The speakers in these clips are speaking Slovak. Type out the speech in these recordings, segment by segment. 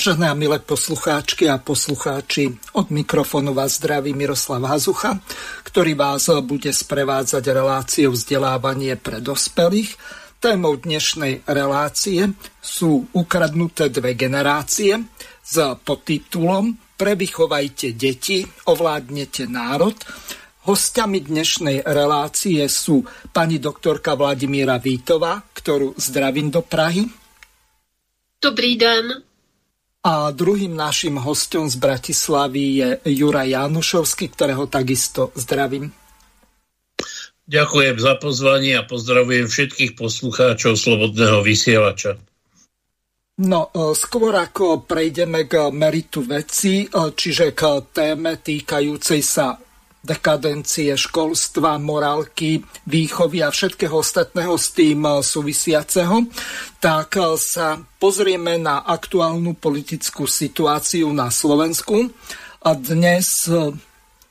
Vážené a milé poslucháčky a poslucháči, od mikrofónu vás zdraví Miroslav Hazucha, ktorý vás bude sprevádzať reláciou vzdelávanie pre dospelých. Témou dnešnej relácie sú ukradnuté dve generácie s podtitulom Prevychovajte deti, ovládnete národ. Hostiami dnešnej relácie sú pani doktorka Vladimíra Vítová, ktorú zdravím do Prahy. Dobrý den. A druhým našim hostom z Bratislavy je Juraj Janušovský, ktorého takisto zdravím. Ďakujem za pozvanie a pozdravujem všetkých poslucháčov Slobodného vysielača. No, e, skôr ako prejdeme k meritu veci, e, čiže k téme týkajúcej sa dekadencie školstva, morálky, výchovy a všetkého ostatného s tým eh, súvisiaceho, tak eh, sa pozrieme na aktuálnu politickú situáciu na Slovensku. A dnes, eh,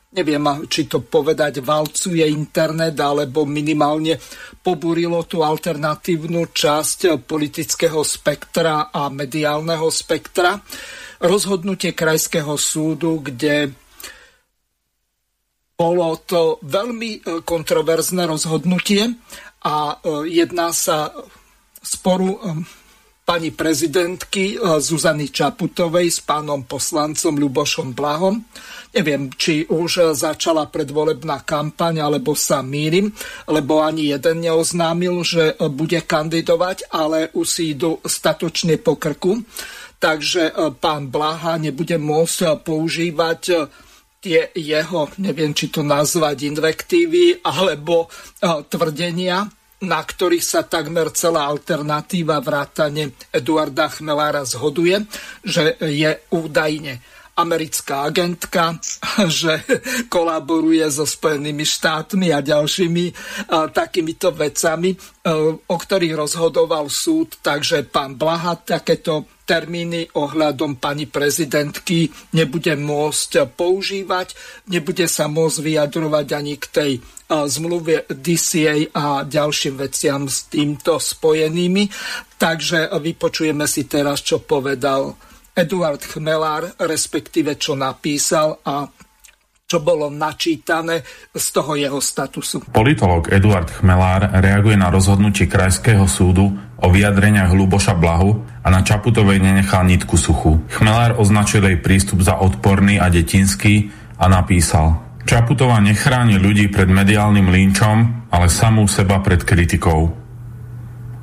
neviem, či to povedať, valcuje internet, alebo minimálne pobúrilo tú alternatívnu časť politického spektra a mediálneho spektra. Rozhodnutie Krajského súdu, kde bolo to veľmi e, kontroverzné rozhodnutie a e, jedná sa sporu e, pani prezidentky Zuzany Čaputovej s pánom poslancom Ľubošom Blahom. Neviem, či už začala predvolebná kampaň, alebo sa mýlim, lebo ani jeden neoznámil, že bude kandidovať, ale už si idú statočne po krku. Takže pán Blaha nebude môcť používať tie jeho, neviem či to nazvať invektívy, alebo uh, tvrdenia, na ktorých sa takmer celá alternatíva vrátane Eduarda Chmelára zhoduje, že je údajne americká agentka, že kolaboruje so Spojenými štátmi a ďalšími a, takýmito vecami, a, e, o ktorých rozhodoval súd. Takže pán Blaha takéto termíny ohľadom pani prezidentky nebude môcť používať, nebude sa môcť vyjadrovať ani k tej zmluve DCA a ďalším veciam s týmto spojenými. Takže vypočujeme si teraz, čo povedal Eduard Chmelár, respektíve čo napísal a čo bolo načítané z toho jeho statusu. Politolog Eduard Chmelár reaguje na rozhodnutie Krajského súdu o vyjadreniach Luboša Blahu a na Čaputovej nenechal nitku suchu. Chmelár označil jej prístup za odporný a detinský a napísal Čaputová nechráni ľudí pred mediálnym línčom, ale samú seba pred kritikou.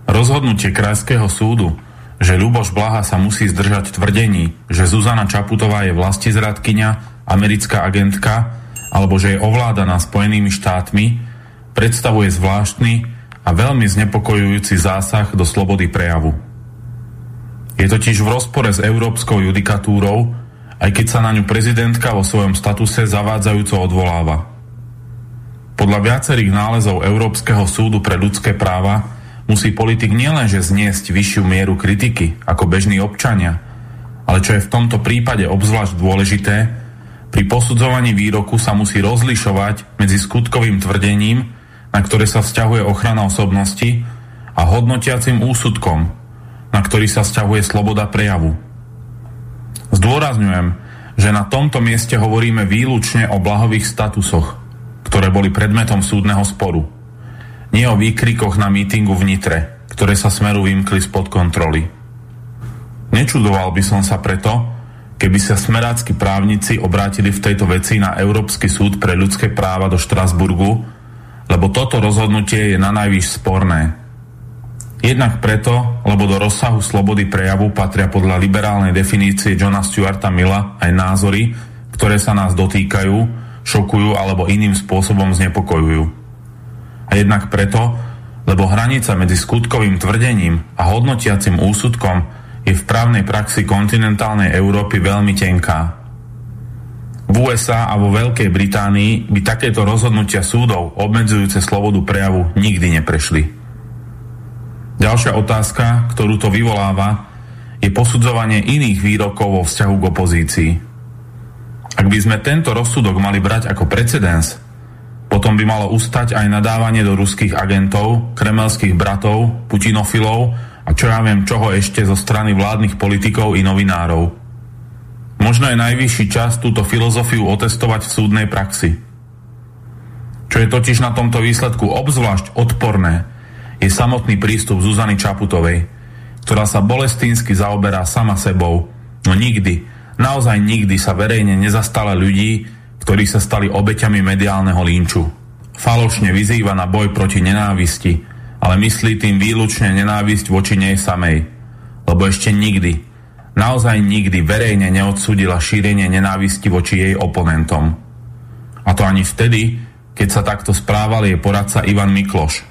Rozhodnutie Krajského súdu že Ľuboš Blaha sa musí zdržať tvrdení, že Zuzana Čaputová je vlastizradkynia, americká agentka, alebo že je ovládaná Spojenými štátmi, predstavuje zvláštny a veľmi znepokojujúci zásah do slobody prejavu. Je totiž v rozpore s európskou judikatúrou, aj keď sa na ňu prezidentka vo svojom statuse zavádzajúco odvoláva. Podľa viacerých nálezov Európskeho súdu pre ľudské práva musí politik nielenže zniesť vyššiu mieru kritiky ako bežní občania, ale čo je v tomto prípade obzvlášť dôležité, pri posudzovaní výroku sa musí rozlišovať medzi skutkovým tvrdením, na ktoré sa vzťahuje ochrana osobnosti, a hodnotiacim úsudkom, na ktorý sa vzťahuje sloboda prejavu. Zdôrazňujem, že na tomto mieste hovoríme výlučne o blahových statusoch, ktoré boli predmetom súdneho sporu. Nie o výkrikoch na mítingu v Nitre, ktoré sa smeru vymkli spod kontroly. Nečudoval by som sa preto, keby sa smerácky právnici obrátili v tejto veci na Európsky súd pre ľudské práva do Štrasburgu, lebo toto rozhodnutie je na najvyš sporné. Jednak preto, lebo do rozsahu slobody prejavu patria podľa liberálnej definície Johna Stuarta Milla aj názory, ktoré sa nás dotýkajú, šokujú alebo iným spôsobom znepokojujú a jednak preto, lebo hranica medzi skutkovým tvrdením a hodnotiacim úsudkom je v právnej praxi kontinentálnej Európy veľmi tenká. V USA a vo Veľkej Británii by takéto rozhodnutia súdov obmedzujúce slobodu prejavu nikdy neprešli. Ďalšia otázka, ktorú to vyvoláva, je posudzovanie iných výrokov vo vzťahu k opozícii. Ak by sme tento rozsudok mali brať ako precedens, potom by malo ustať aj nadávanie do ruských agentov, kremelských bratov, putinofilov a čo ja viem čoho ešte zo strany vládnych politikov i novinárov. Možno je najvyšší čas túto filozofiu otestovať v súdnej praxi. Čo je totiž na tomto výsledku obzvlášť odporné, je samotný prístup Zuzany Čaputovej, ktorá sa bolestínsky zaoberá sama sebou, no nikdy, naozaj nikdy sa verejne nezastala ľudí, ktorí sa stali obeťami mediálneho línču. Falošne vyzýva na boj proti nenávisti, ale myslí tým výlučne nenávisť voči nej samej. Lebo ešte nikdy, naozaj nikdy verejne neodsudila šírenie nenávisti voči jej oponentom. A to ani vtedy, keď sa takto správal jej poradca Ivan Mikloš.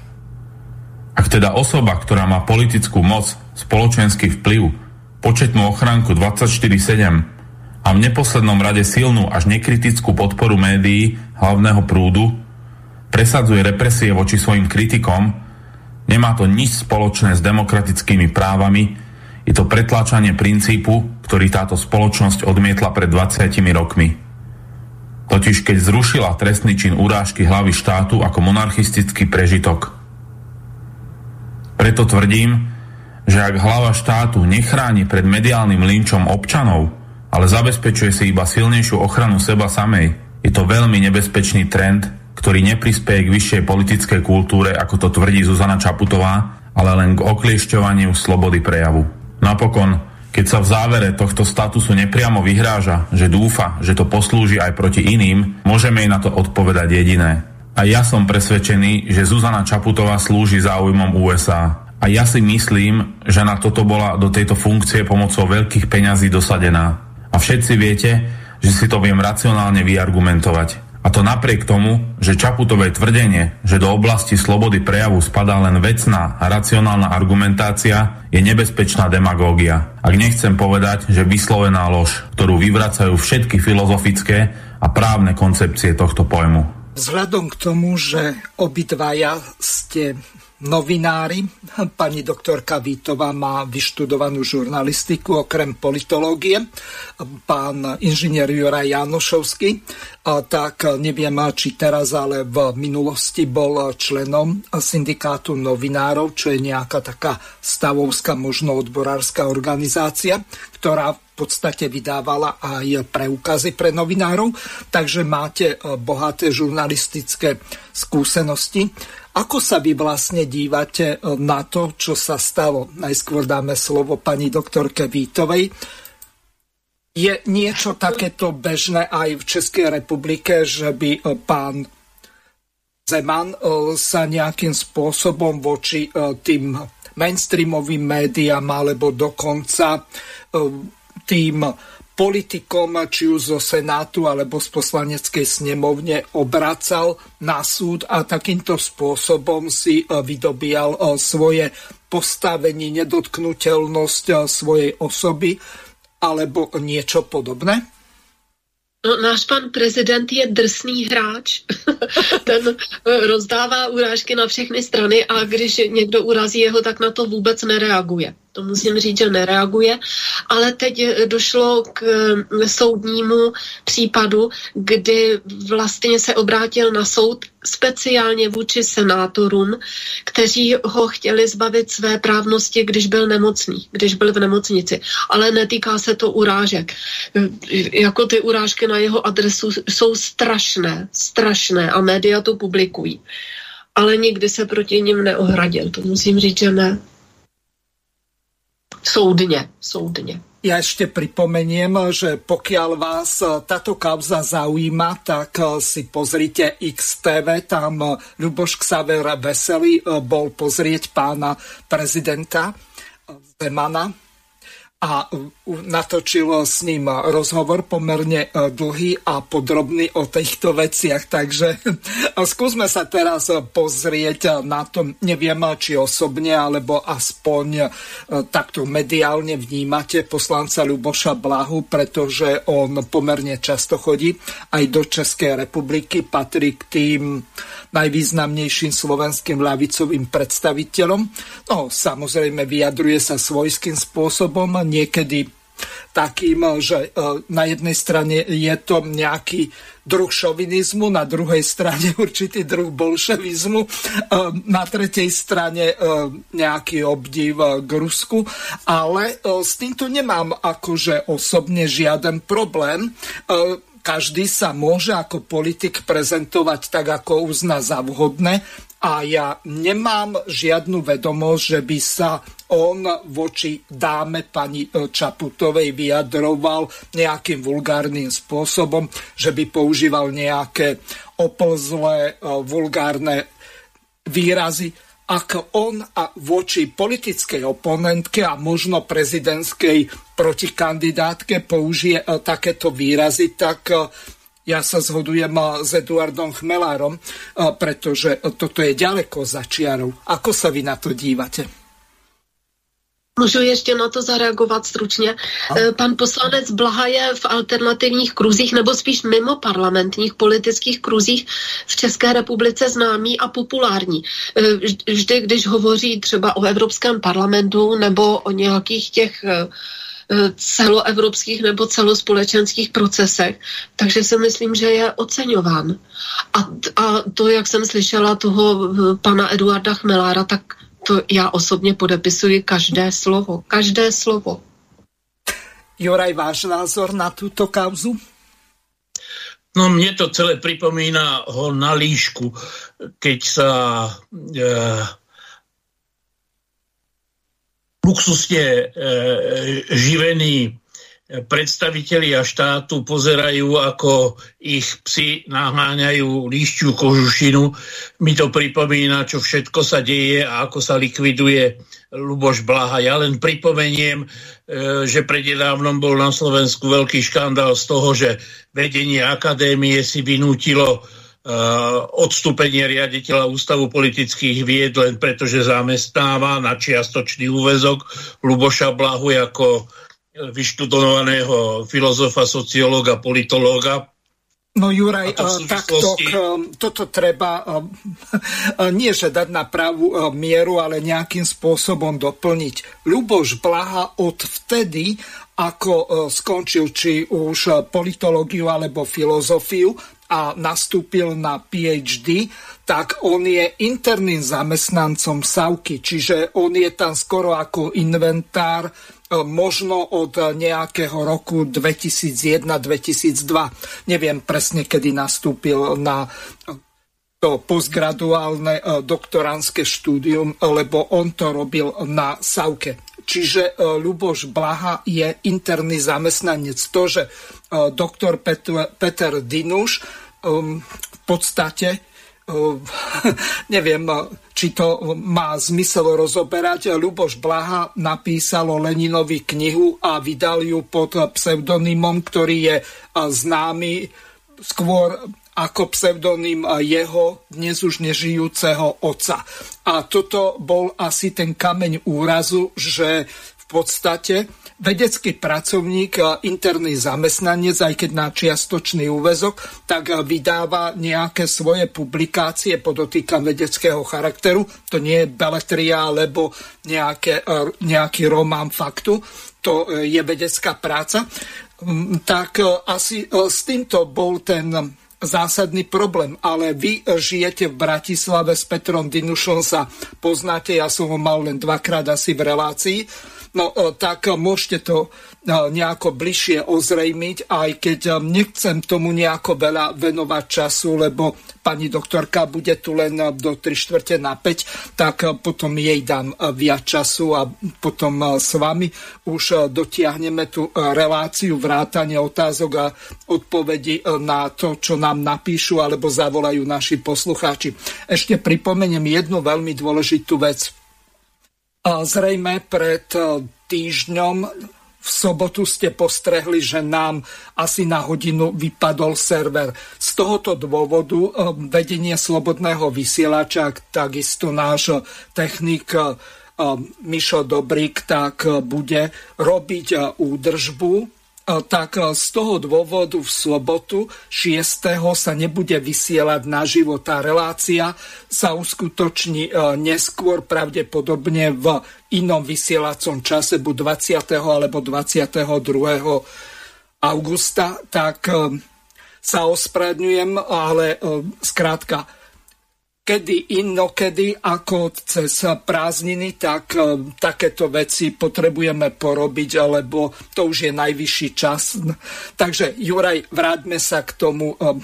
Ak teda osoba, ktorá má politickú moc, spoločenský vplyv, početnú ochránku 24-7 a v neposlednom rade silnú až nekritickú podporu médií hlavného prúdu, presadzuje represie voči svojim kritikom, nemá to nič spoločné s demokratickými právami, je to pretláčanie princípu, ktorý táto spoločnosť odmietla pred 20 rokmi. Totiž keď zrušila trestný čin urážky hlavy štátu ako monarchistický prežitok. Preto tvrdím, že ak hlava štátu nechráni pred mediálnym linčom občanov, ale zabezpečuje si iba silnejšiu ochranu seba samej. Je to veľmi nebezpečný trend, ktorý neprispieje k vyššej politickej kultúre, ako to tvrdí Zuzana Čaputová, ale len k okliešťovaniu slobody prejavu. Napokon, keď sa v závere tohto statusu nepriamo vyhráža, že dúfa, že to poslúži aj proti iným, môžeme jej na to odpovedať jediné. A ja som presvedčený, že Zuzana Čaputová slúži záujmom USA. A ja si myslím, že na toto bola do tejto funkcie pomocou veľkých peňazí dosadená. A všetci viete, že si to viem racionálne vyargumentovať. A to napriek tomu, že Čaputové tvrdenie, že do oblasti slobody prejavu spadá len vecná a racionálna argumentácia, je nebezpečná demagógia. Ak nechcem povedať, že vyslovená lož, ktorú vyvracajú všetky filozofické a právne koncepcie tohto pojmu. Vzhľadom k tomu, že obidvaja ste novinári. Pani doktorka Vítová má vyštudovanú žurnalistiku okrem politológie. Pán inžinier Juraj Janošovský, tak neviem, či teraz, ale v minulosti bol členom syndikátu novinárov, čo je nejaká taká stavovská, možno odborárska organizácia, ktorá podstate vydávala aj preukazy pre novinárov, takže máte bohaté žurnalistické skúsenosti. Ako sa vy vlastne dívate e, na to, čo sa stalo? Najskôr dáme slovo pani doktorke Vítovej. Je niečo takéto bežné aj v Českej republike, že by e, pán Zeman e, sa nejakým spôsobom voči tým mainstreamovým médiám alebo dokonca tým politikom, či už zo Senátu alebo z poslaneckej snemovne obracal na súd a takýmto spôsobom si e, vydobíjal e, svoje postavenie, nedotknutelnosť e, svojej osoby alebo niečo podobné? No, náš pan prezident je drsný hráč. Ten rozdává urážky na všechny strany a když někdo urazí jeho, tak na to vůbec nereaguje to musím říct, že nereaguje, ale teď došlo k mm, soudnímu případu, kdy vlastně se obrátil na soud speciálně vůči senátorům, kteří ho chtěli zbavit své právnosti, když byl nemocný, když byl v nemocnici. Ale netýká se to urážek. Jako ty urážky na jeho adresu jsou strašné, strašné a média to publikují. Ale nikdy se proti ním neohradil. To musím říct, že ne. Soudne, soudne. Ja ešte pripomeniem, že pokiaľ vás táto kauza zaujíma, tak si pozrite XTV, tam Ľuboš Xaver Veselý bol pozrieť pána prezidenta Zemana a natočil s ním rozhovor pomerne e, dlhý a podrobný o týchto veciach. Takže skúsme sa teraz pozrieť na to, neviem, či osobne, alebo aspoň e, takto mediálne vnímate poslanca Ľuboša Blahu, pretože on pomerne často chodí aj do Českej republiky, patrí k tým najvýznamnejším slovenským ľavicovým predstaviteľom. No, samozrejme, vyjadruje sa svojským spôsobom, niekedy takým, že e, na jednej strane je to nejaký druh šovinizmu, na druhej strane určitý druh bolševizmu, e, na tretej strane e, nejaký obdiv k Rusku, ale s týmto nemám akože osobne žiaden problém. Každý sa môže ako politik prezentovať tak, ako uzná za vhodné. A ja nemám žiadnu vedomosť, že by sa on voči dáme pani e, Čaputovej vyjadroval nejakým vulgárnym spôsobom, že by používal nejaké oplzlé, e, vulgárne výrazy ak on a voči politickej oponentke a možno prezidentskej protikandidátke použije e, takéto výrazy, tak ja sa zhodujem s Eduardom Chmelárom, pretože toto je ďaleko za čiarou. Ako sa vy na to dívate? Můžu ještě na to zareagovat stručně. A? Pan poslanec Blaha je v alternativních kruzích, nebo spíš mimo parlamentních politických kruzích v České republice známý a populární. Vždy, když hovoří třeba o Evropském parlamentu nebo o nějakých těch celoevropských nebo celospolečenských procesech, takže si myslím, že je oceňován. A, a to, jak jsem slyšela toho pana Eduarda Chmelára, tak to já osobně podepisuji každé slovo. Každé slovo. Juraj, váš názor na túto kauzu? No mne to celé pripomína ho na líšku, keď sa e, luxusne e, živený predstavitelia štátu pozerajú, ako ich psi naháňajú líšťu kožušinu. Mi to pripomína, čo všetko sa deje a ako sa likviduje Luboš Blaha. Ja len pripomeniem, e, že prededávnom bol na Slovensku veľký škandál z toho, že vedenie akadémie si vynútilo e, odstúpenie riaditeľa Ústavu politických vied len preto, že zamestnáva na čiastočný úvezok Luboša Blahu ako vyštudovaného filozofa, sociológa, politológa. No Juraj, takto, toto treba nie že dať na pravú mieru, ale nejakým spôsobom doplniť. Ľuboš Blaha od vtedy, ako skončil či už politológiu alebo filozofiu a nastúpil na PhD, tak on je interným zamestnancom Savky, čiže on je tam skoro ako inventár možno od nejakého roku 2001-2002. Neviem presne, kedy nastúpil na to postgraduálne e, doktoránske štúdium, lebo on to robil na Savke. Čiže e, Luboš Blaha je interný zamestnanec. To, že doktor Peter Dinuš v podstate neviem, či to má zmysel rozoberať. Luboš Blaha napísal Leninovi knihu a vydal ju pod pseudonymom, ktorý je známy skôr ako pseudonym jeho dnes už nežijúceho otca. A toto bol asi ten kameň úrazu, že v podstate vedecký pracovník, interný zamestnanec, aj keď na čiastočný úvezok, tak vydáva nejaké svoje publikácie, podotýkam vedeckého charakteru. To nie je beletria alebo nejaké, nejaký román faktu, to je vedecká práca. Mm, tak asi s týmto bol ten zásadný problém, ale vy žijete v Bratislave s Petrom Dinušom, sa poznáte, ja som ho mal len dvakrát asi v relácii No e, tak môžete to e, nejako bližšie ozrejmiť, aj keď e, nechcem tomu nejako veľa venovať času, lebo pani doktorka bude tu len do 3 čtvrte na 5, tak potom jej dám viac času a potom s vami už dotiahneme tú reláciu vrátane otázok a odpovedí na to, čo nám napíšu alebo zavolajú naši poslucháči. Ešte pripomeniem jednu veľmi dôležitú vec Zrejme pred e, týždňom v sobotu ste postrehli, že nám asi na hodinu vypadol server. Z tohoto dôvodu e, vedenie slobodného vysielača, takisto náš technik Mišo Dobrik, tak bude robiť údržbu tak z toho dôvodu v sobotu 6. sa nebude vysielať na. Tá relácia sa uskutoční neskôr, pravdepodobne v inom vysielacom čase, buď 20. alebo 22. augusta, tak sa ospravedňujem, ale skrátka kedy inokedy ako cez prázdniny, tak e, takéto veci potrebujeme porobiť, alebo to už je najvyšší čas. Takže Juraj, vráťme sa k tomu e,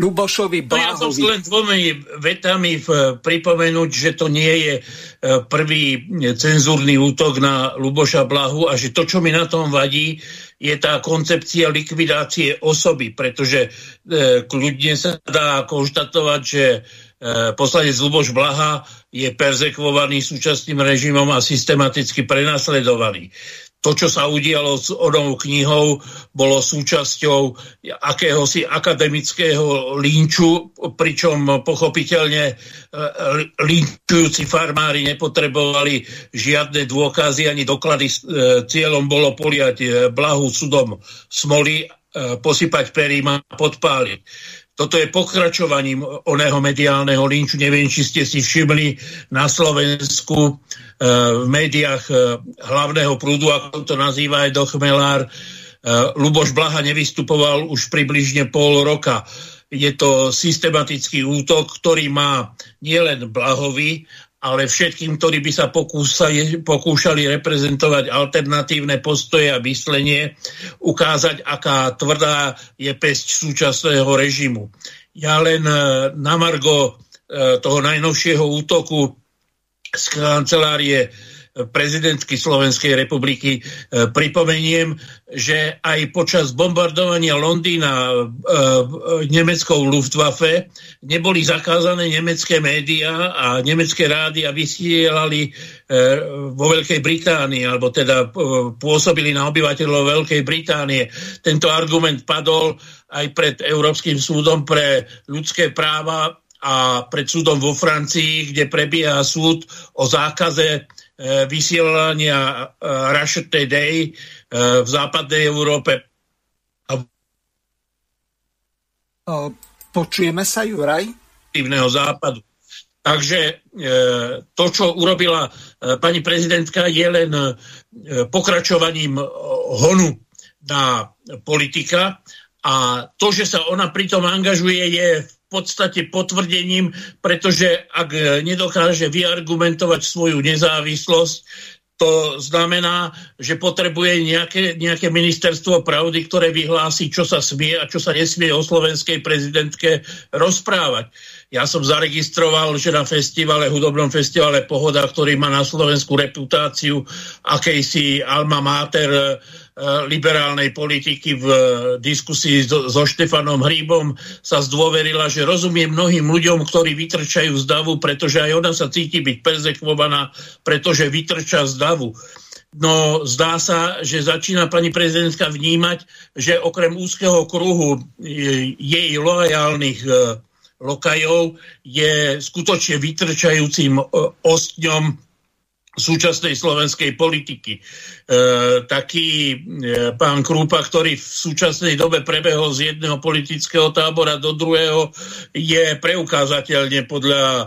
Lubošovi Blahovi. No ja som len dvomi vetami pripomenúť, že to nie je prvý cenzúrny útok na Luboša Blahu a že to, čo mi na tom vadí, je tá koncepcia likvidácie osoby, pretože kľudne sa dá konštatovať, že poslanec Luboš Blaha je perzekvovaný súčasným režimom a systematicky prenasledovaný. To, čo sa udialo s onou knihou, bolo súčasťou akéhosi akademického línču, pričom pochopiteľne e, línčujúci farmári nepotrebovali žiadne dôkazy ani doklady. E, cieľom bolo poliať blahu sudom smoli, posypať perím a podpáliť. Toto je pokračovaním oného mediálneho linču. Neviem, či ste si všimli na Slovensku e, v médiách e, hlavného prúdu, ako to nazýva aj Dochmelár. E, Luboš Blaha nevystupoval už približne pol roka. Je to systematický útok, ktorý má nielen Blahovi, ale všetkým, ktorí by sa pokúsali, pokúšali reprezentovať alternatívne postoje a myslenie, ukázať, aká tvrdá je pesť súčasného režimu. Ja len e, na margo e, toho najnovšieho útoku z kancelárie prezidentky Slovenskej republiky. E, pripomeniem, že aj počas bombardovania Londýna e, e, nemeckou Luftwaffe neboli zakázané nemecké médiá a nemecké rády a vysielali vo Veľkej Británii, alebo teda pôsobili na obyvateľov Veľkej Británie. Tento argument padol aj pred Európskym súdom pre ľudské práva a pred súdom vo Francii, kde prebieha súd o zákaze vysielania e, Russia Today e, v západnej Európe. Počujeme sa, Juraj? západu. Takže to, čo urobila pani prezidentka, je len pokračovaním honu na politika a to, že sa ona pritom angažuje, je v podstate potvrdením, pretože ak nedokáže vyargumentovať svoju nezávislosť, to znamená, že potrebuje nejaké, nejaké ministerstvo pravdy, ktoré vyhlási, čo sa smie a čo sa nesmie o slovenskej prezidentke rozprávať. Ja som zaregistroval, že na festivale, hudobnom festivale Pohoda, ktorý má na Slovensku reputáciu akejsi alma mater liberálnej politiky v eh, diskusii so, Štefanom Hríbom sa zdôverila, že rozumie mnohým ľuďom, ktorí vytrčajú z davu, pretože aj ona sa cíti byť perzekvovaná, pretože vytrča z davu. No zdá sa, že začína pani prezidentka vnímať, že okrem úzkeho kruhu jej lojálnych lokajov je skutočne vytrčajúcim ostňom súčasnej slovenskej politiky. E, taký e, pán Krúpa, ktorý v súčasnej dobe prebehol z jedného politického tábora do druhého, je preukázateľne podľa e,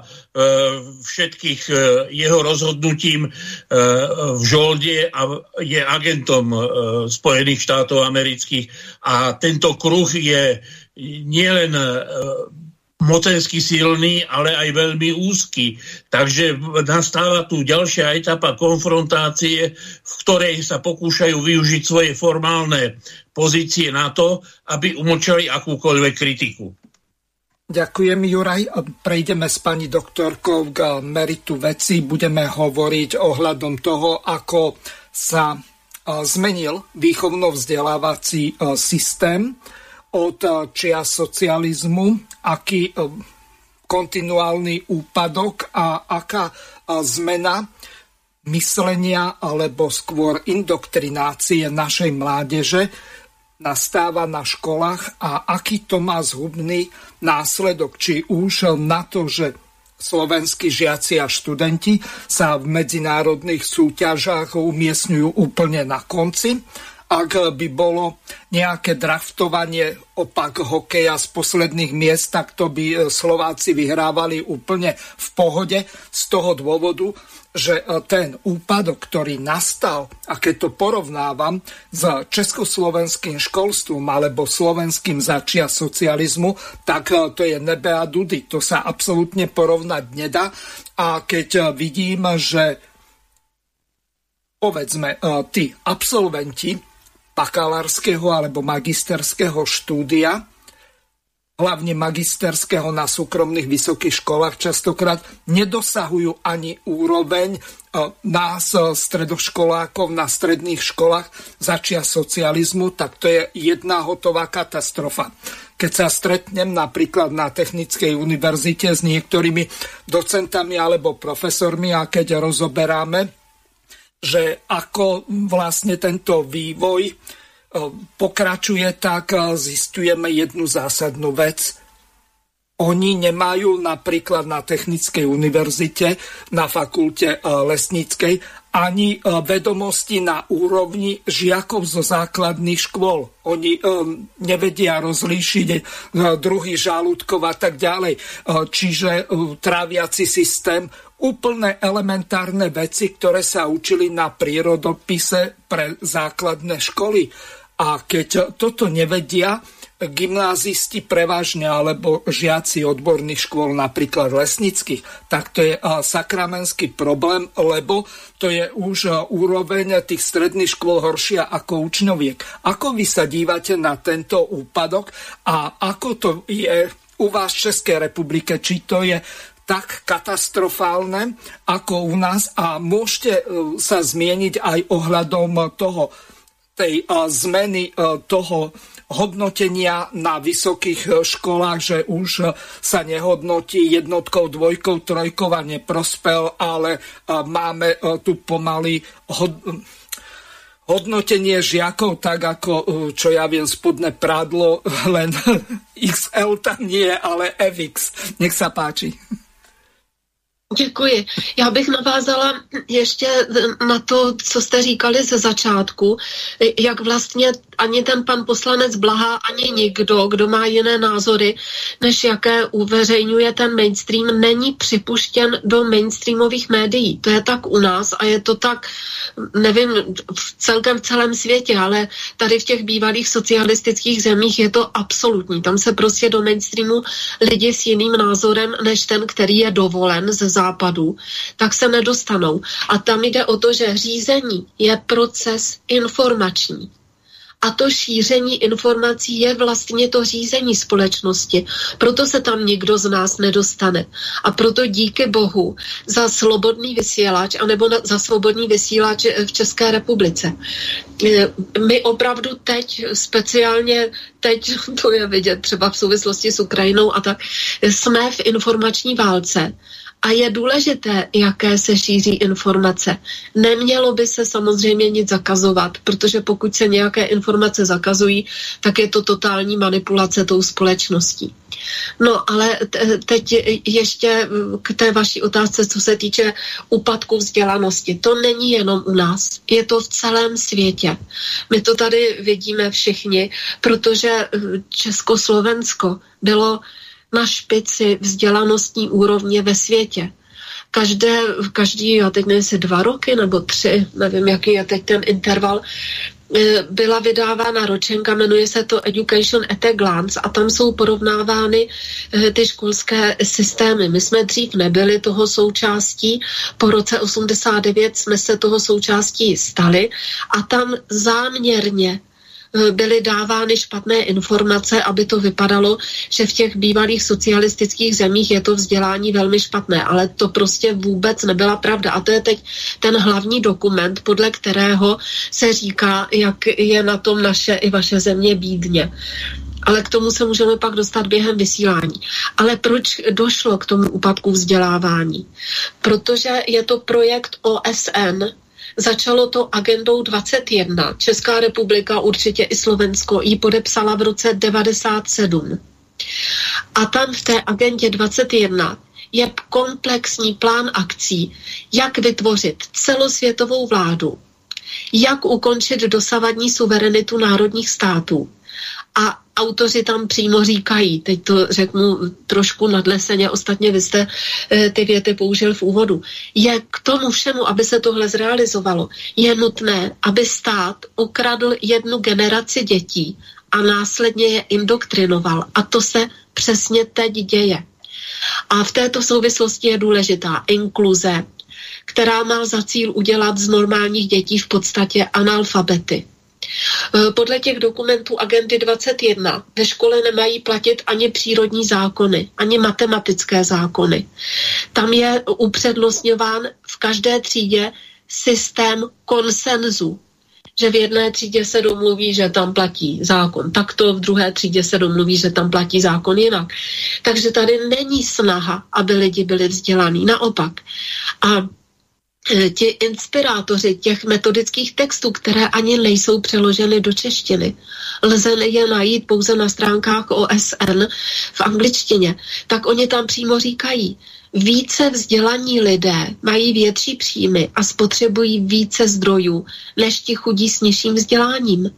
všetkých e, jeho rozhodnutím e, v žolde a je agentom e, Spojených štátov amerických. A tento kruh je nielen e, mocensky silný, ale aj veľmi úzky. Takže nastáva tu ďalšia etapa konfrontácie, v ktorej sa pokúšajú využiť svoje formálne pozície na to, aby umlčali akúkoľvek kritiku. Ďakujem, Juraj. Prejdeme s pani doktorkou k meritu veci. Budeme hovoriť ohľadom toho, ako sa zmenil výchovno-vzdelávací systém od eh, čia socializmu, aký eh, kontinuálny úpadok a aká eh, zmena myslenia alebo skôr indoktrinácie našej mládeže nastáva na školách a aký to má zhubný následok, či už na to, že slovenskí žiaci a študenti sa v medzinárodných súťažách umiestňujú úplne na konci. Ak by bolo nejaké draftovanie opak hokeja z posledných miest, tak to by Slováci vyhrávali úplne v pohode z toho dôvodu, že e, ten úpadok, ktorý nastal, a keď to porovnávam s československým školstvom alebo slovenským začia socializmu, tak e, to je nebe a dudy. To sa absolútne porovnať nedá. A keď e, vidím, že povedzme, tí absolventi bakalárskeho alebo magisterského štúdia hlavne magisterského na súkromných vysokých školách častokrát nedosahujú ani úroveň e, nás, e, stredoškolákov na stredných školách začia socializmu, tak to je jedna hotová katastrofa. Keď sa stretnem napríklad na Technickej univerzite s niektorými docentami alebo profesormi a keď rozoberáme, že ako vlastne tento vývoj pokračuje, tak zistujeme jednu zásadnú vec. Oni nemajú napríklad na Technickej univerzite, na fakulte lesníckej, ani vedomosti na úrovni žiakov zo základných škôl. Oni nevedia rozlíšiť druhý žalúdkov a tak ďalej. Čiže tráviaci systém úplne elementárne veci, ktoré sa učili na prírodopise pre základné školy. A keď toto nevedia, gymnázisti prevažne alebo žiaci odborných škôl, napríklad lesnických, tak to je sakramenský problém, lebo to je už úroveň tých stredných škôl horšia ako učňoviek. Ako vy sa dívate na tento úpadok a ako to je u vás v Českej republike, či to je tak katastrofálne ako u nás? A môžete e, sa zmieniť aj ohľadom toho tej zmeny toho hodnotenia na vysokých e, školách, že už e, sa nehodnotí jednotkou, dvojkou, trojkou a neprospel, ale máme e, tu pomaly hod hodnotenie žiakov tak ako, čo ja viem, spodné prádlo, len XL tam nie, ale FX. Nech sa páči. Děkuji. Já bych navázala ještě na to, co jste říkali ze začátku, jak vlastně ani ten pan poslanec Blaha, ani nikdo, kdo má jiné názory, než jaké uveřejňuje ten mainstream, není připuštěn do mainstreamových médií. To je tak u nás a je to tak, nevím, v celkem v celém světě, ale tady v těch bývalých socialistických zemích je to absolutní. Tam se prostě do mainstreamu lidi s jiným názorem, než ten, který je dovolen ze západu, tak se nedostanou. A tam jde o to, že řízení je proces informační. A to šíření informací je vlastně to řízení společnosti. Proto se tam nikdo z nás nedostane. A proto díky Bohu za slobodný vysílač, anebo za svobodný vysílač v České republice. My opravdu teď, speciálně teď, to je vidět třeba v souvislosti s Ukrajinou a tak, jsme v informační válce a je důležité, jaké se šíří informace. Nemělo by se samozřejmě nic zakazovat, protože pokud se nějaké informace zakazují, tak je to totální manipulace tou společností. No ale teď ještě k té vaší otázce, co se týče úpadku vzdělanosti. To není jenom u nás, je to v celém světě. My to tady vidíme všichni, protože Československo bylo na špici vzdělanostní úrovně ve světě. Každé, každý, já teď nevím, jestli dva roky nebo tři, nevím, jaký je teď ten interval, e, byla vydávána ročenka, jmenuje se to Education at a Glance a tam jsou porovnávány e, ty školské systémy. My jsme dřív nebyli toho součástí, po roce 89 jsme se toho součástí stali a tam záměrně Eh, byly dávány špatné informace, aby to vypadalo, že v těch bývalých socialistických zemích je to vzdělání velmi špatné, ale to prostě vůbec nebyla pravda. A to je teď ten hlavní dokument, podle kterého se říká, jak je na tom naše i vaše země bídně. ale k tomu se můžeme pak dostat během vysílání. Ale proč došlo k tomu úpadku vzdělávání? Protože je to projekt OSN, Začalo to agendou 21. Česká republika, určitě i Slovensko, ji podepsala v roce 97. A tam v té agendě 21 je komplexní plán akcí, jak vytvořit celosvětovou vládu, jak ukončit dosavadní suverenitu národních států. A autoři tam přímo říkají, teď to řeknu trošku nadleseně, ostatně vy jste e, ty věty použil v úvodu, je k tomu všemu, aby se tohle zrealizovalo, je nutné, aby stát ukradl jednu generaci dětí a následně je indoktrinoval. A to se přesně teď děje. A v této souvislosti je důležitá inkluze, která má za cíl udělat z normálních dětí v podstatě analfabety. E, podle těch dokumentů agendy 21 ve škole nemají platit ani přírodní zákony, ani matematické zákony. Tam je upřednostňován v každé třídě systém konsenzu, že v jedné třídě se domluví, že tam platí zákon takto, v druhé třídě se domluví, že tam platí zákon jinak. Takže tady není snaha, aby lidi byli vzdělaní. Naopak. A ti inspirátoři těch metodických textů, které ani nejsou přeloženy do češtiny, lze je najít pouze na stránkách OSN v angličtině, tak oni tam přímo říkají, více vzdělaní lidé mají větší příjmy a spotřebují více zdrojů než ti chudí s nižším vzděláním.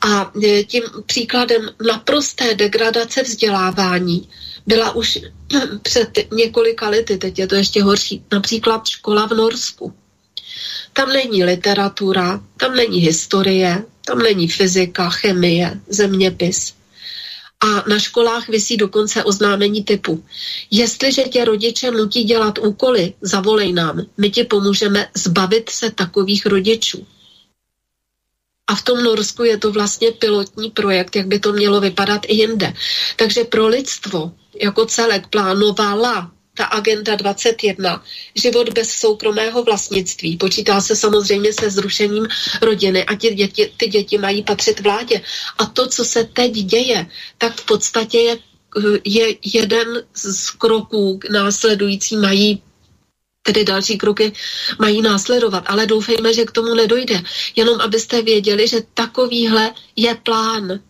A e, tím příkladem naprosté degradace vzdělávání byla už před několika lety, teď je to ještě horší, například škola v Norsku. Tam není literatura, tam není historie, tam není fyzika, chemie, zeměpis a na školách vysí dokonce oznámení typu. Jestliže tě rodiče nutí dělat úkoly, zavolej nám, my ti pomůžeme zbavit se takových rodičů. A v tom Norsku je to vlastně pilotní projekt, jak by to mělo vypadat i jinde. Takže pro lidstvo jako celek plánovala ta agenda 21, život bez soukromého vlastnictví. Počítá se samozřejmě se zrušením rodiny a ty děti, ty děti mají patřit vládě. A to, co se teď děje, tak v podstatě je, je jeden z kroků následující mají tedy další kroky mají následovat, ale doufejme, že k tomu nedojde. Jenom abyste věděli, že takovýhle je plán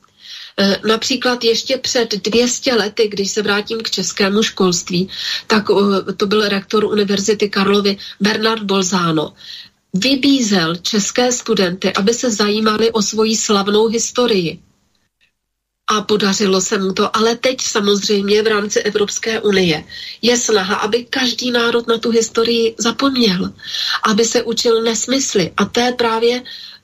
například ještě před 200 lety, když se vrátím k českému školství, tak eh, to byl rektor Univerzity Karlovy Bernard Bolzano. Vybízel české studenty, aby se zajímali o svoji slavnou historii. A podařilo se mu to, ale teď samozřejmě v rámci Evropské unie je snaha, aby každý národ na tu historii zapomněl, aby se učil nesmysly. A to je právě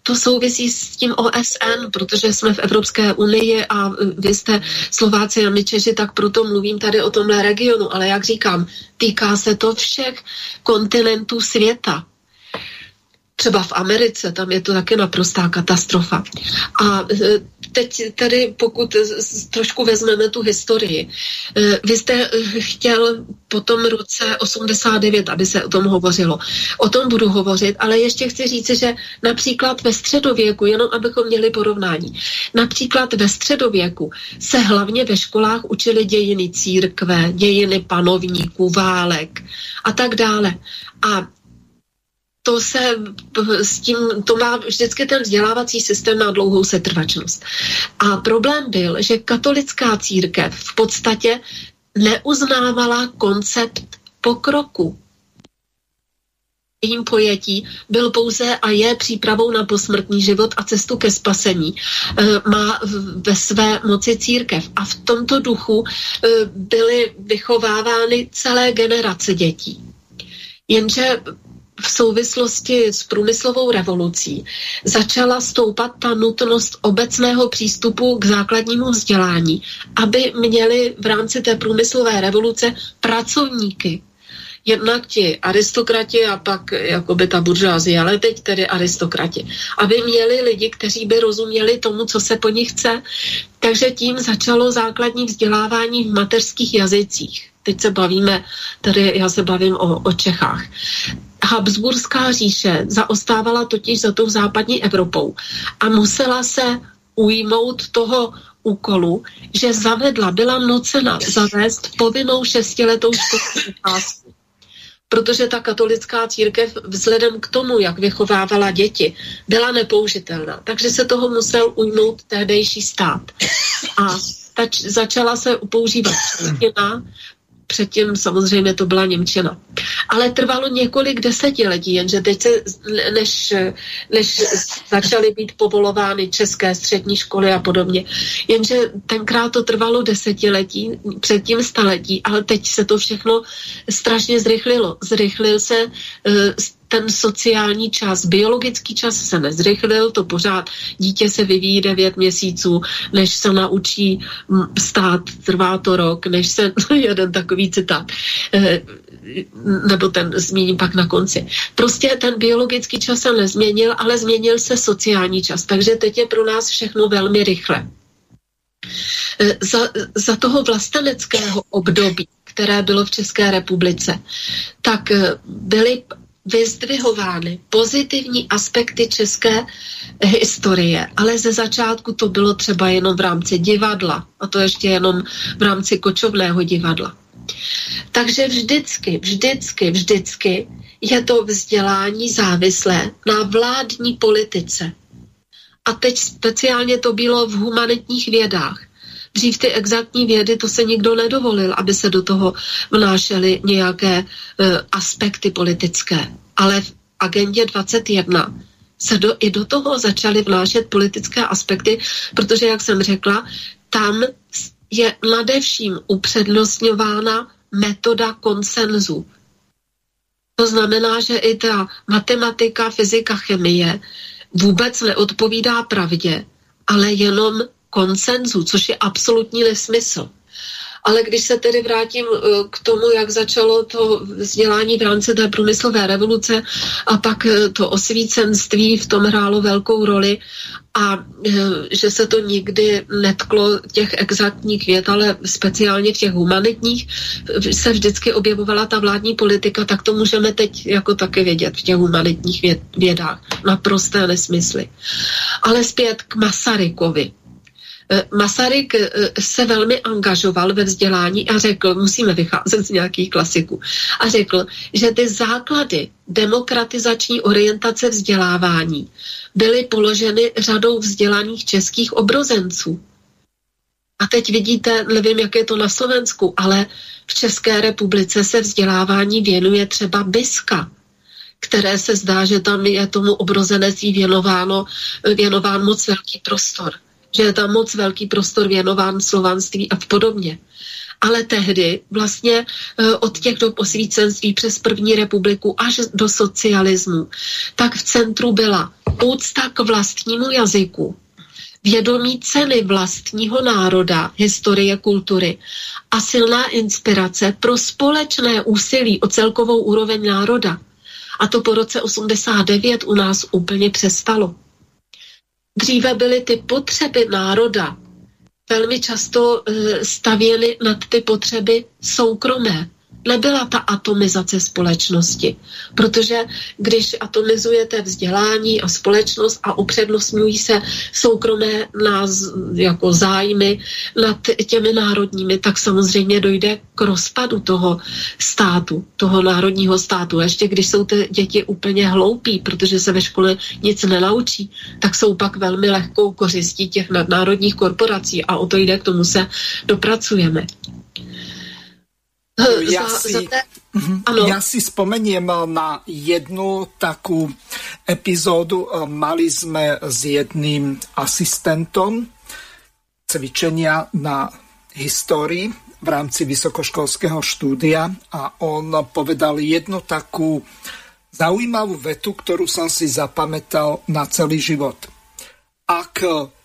to souvisí s tím OSN, protože jsme v Evropské unii a vy jste Slováci a my Češi, tak proto mluvím tady o tomhle regionu. Ale jak říkám, týká se to všech kontinentů světa třeba v Americe, tam je to také naprostá katastrofa. A e, teď tady, pokud trošku vezmeme tu historii, e, vy jste e, chtěl po tom roce 89, aby se o tom hovořilo. O tom budu hovořit, ale ještě chci říct, že například ve středověku, jenom abychom měli porovnání, například ve středověku se hlavně ve školách učili dějiny církve, dějiny panovníků, válek a tak dále. A to se s tím, to má vždycky ten vzdělávací systém má dlouhou setrvačnost. A problém byl, že katolická církev v podstatě neuznávala koncept pokroku. Jím pojetí byl pouze a je přípravou na posmrtný život a cestu ke spasení. E, má ve své moci církev. A v tomto duchu e, byly vychovávány celé generace dětí. Jenže v souvislosti s průmyslovou revolucí začala stoupat ta nutnost obecného přístupu k základnímu vzdělání, aby měli v rámci té průmyslové revoluce pracovníky. Jednak ti aristokrati a pak jakoby ta buržázie, ale teď tedy aristokrati. Aby měli lidi, kteří by rozuměli tomu, co se po nich chce. Takže tím začalo základní vzdělávání v mateřských jazycích teď se bavíme, tady já se bavím o, o Čechách. Habsburská říše zaostávala totiž za tou západní Evropou a musela se ujmout toho úkolu, že zavedla, byla nucena zavést povinnou šestiletou školní docházku. Protože ta katolická církev vzhledem k tomu, jak vychovávala děti, byla nepoužitelná. Takže se toho musel ujmout tehdejší stát. A tač, začala se používat čeština, předtím samozřejmě to byla Němčina. Ale trvalo několik desetiletí, jenže teď se, než, než začaly být povolovány české střední školy a podobně, jenže tenkrát to trvalo desetiletí, předtím staletí, ale teď se to všechno strašně zrychlilo. Zrychlil se uh, ten sociální čas, biologický čas se nezrychlil, to pořád dítě se vyvíjí 9 měsíců, než se naučí stát, trvá to rok, než se, jeden takový citát, eh, nebo ten zmíním pak na konci. Prostě ten biologický čas se nezměnil, ale změnil se sociální čas, takže teď je pro nás všechno velmi rychle. Eh, za, za toho vlasteneckého období, které bylo v České republice, tak eh, byly vyzdvihovány pozitivní aspekty české historie, ale ze začátku to bylo třeba jenom v rámci divadla a to ještě jenom v rámci kočovného divadla. Takže vždycky, vždycky, vždycky je to vzdělání závislé na vládní politice. A teď speciálně to bylo v humanitních vědách. Dřív ty exaktní vědy, to se nikdo nedovolil, aby se do toho vnášely nějaké uh, aspekty politické. Ale v agendě 21 se do, i do toho začaly vnášet politické aspekty, protože, jak jsem řekla, tam je nadevším upřednostňována metoda konsenzu. To znamená, že i ta matematika, fyzika, chemie vůbec neodpovídá pravdě, ale jenom konsenzu, což je absolutní nesmysl. Ale když se tedy vrátím eh, k tomu, jak začalo to vzdělání v rámci té průmyslové revoluce a pak eh, to osvícenství v tom hrálo velkou roli a eh, že se to nikdy netklo těch exaktních věd, ale speciálně v těch humanitních se vždycky objevovala ta vládní politika, tak to můžeme teď jako taky vědět v těch humanitních vědách. Naprosté nesmysly. Ale zpět k Masarykovi. Eh, Masaryk eh, se velmi angažoval ve vzdělání a řekl, musíme vycházet z nějakých klasiků, a řekl, že ty základy demokratizační orientace vzdělávání byly položeny řadou vzdělaných českých obrozenců. A teď vidíte, nevím, jak je to na Slovensku, ale v České republice se vzdělávání věnuje třeba Biska, které se zdá, že tam je tomu obrozenectví věnováno, věnován moc velký prostor že je tam moc velký prostor věnován slovanství a podobně. Ale tehdy vlastně e, od těch dob osvícenství přes první republiku až do socialismu, tak v centru byla úcta k vlastnímu jazyku, vědomí ceny vlastního národa, historie, kultury a silná inspirace pro společné úsilí o celkovou úroveň národa. A to po roce 89 u nás úplně přestalo. Dříve byly ty potřeby národa velmi často eh, stavěny nad ty potřeby soukromé nebyla ta atomizace společnosti. Protože když atomizujete vzdělání a společnost a upřednostňují se soukromé nás, jako zájmy nad těmi národními, tak samozřejmě dojde k rozpadu toho státu, toho národního státu. A ještě když jsou ty děti úplně hloupí, protože se ve škole nic nenaučí, tak jsou pak velmi lehkou kořistí těch nadnárodních korporací a o to jde, k tomu se dopracujeme. Ja si, mhm. ja si spomeniem na jednu takú epizódu. Mali sme s jedným asistentom cvičenia na histórii v rámci vysokoškolského štúdia a on povedal jednu takú zaujímavú vetu, ktorú som si zapamätal na celý život. Ak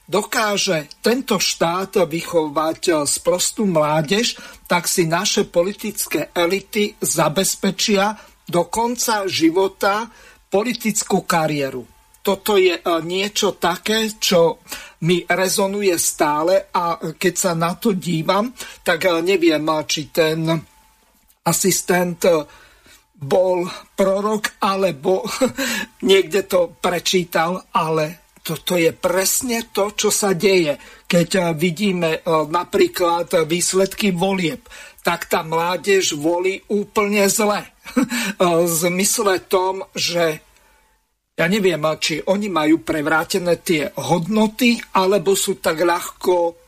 dokáže tento štát vychovať sprostú mládež, tak si naše politické elity zabezpečia do konca života politickú kariéru. Toto je e, niečo také, čo mi rezonuje stále a keď sa na to dívam, tak neviem, či ten asistent bol prorok, alebo niekde to prečítal, ale toto je presne to, čo sa deje. Keď vidíme napríklad výsledky volieb, tak tá mládež volí úplne zle. v zmysle tom, že ja neviem, či oni majú prevrátené tie hodnoty, alebo sú tak ľahko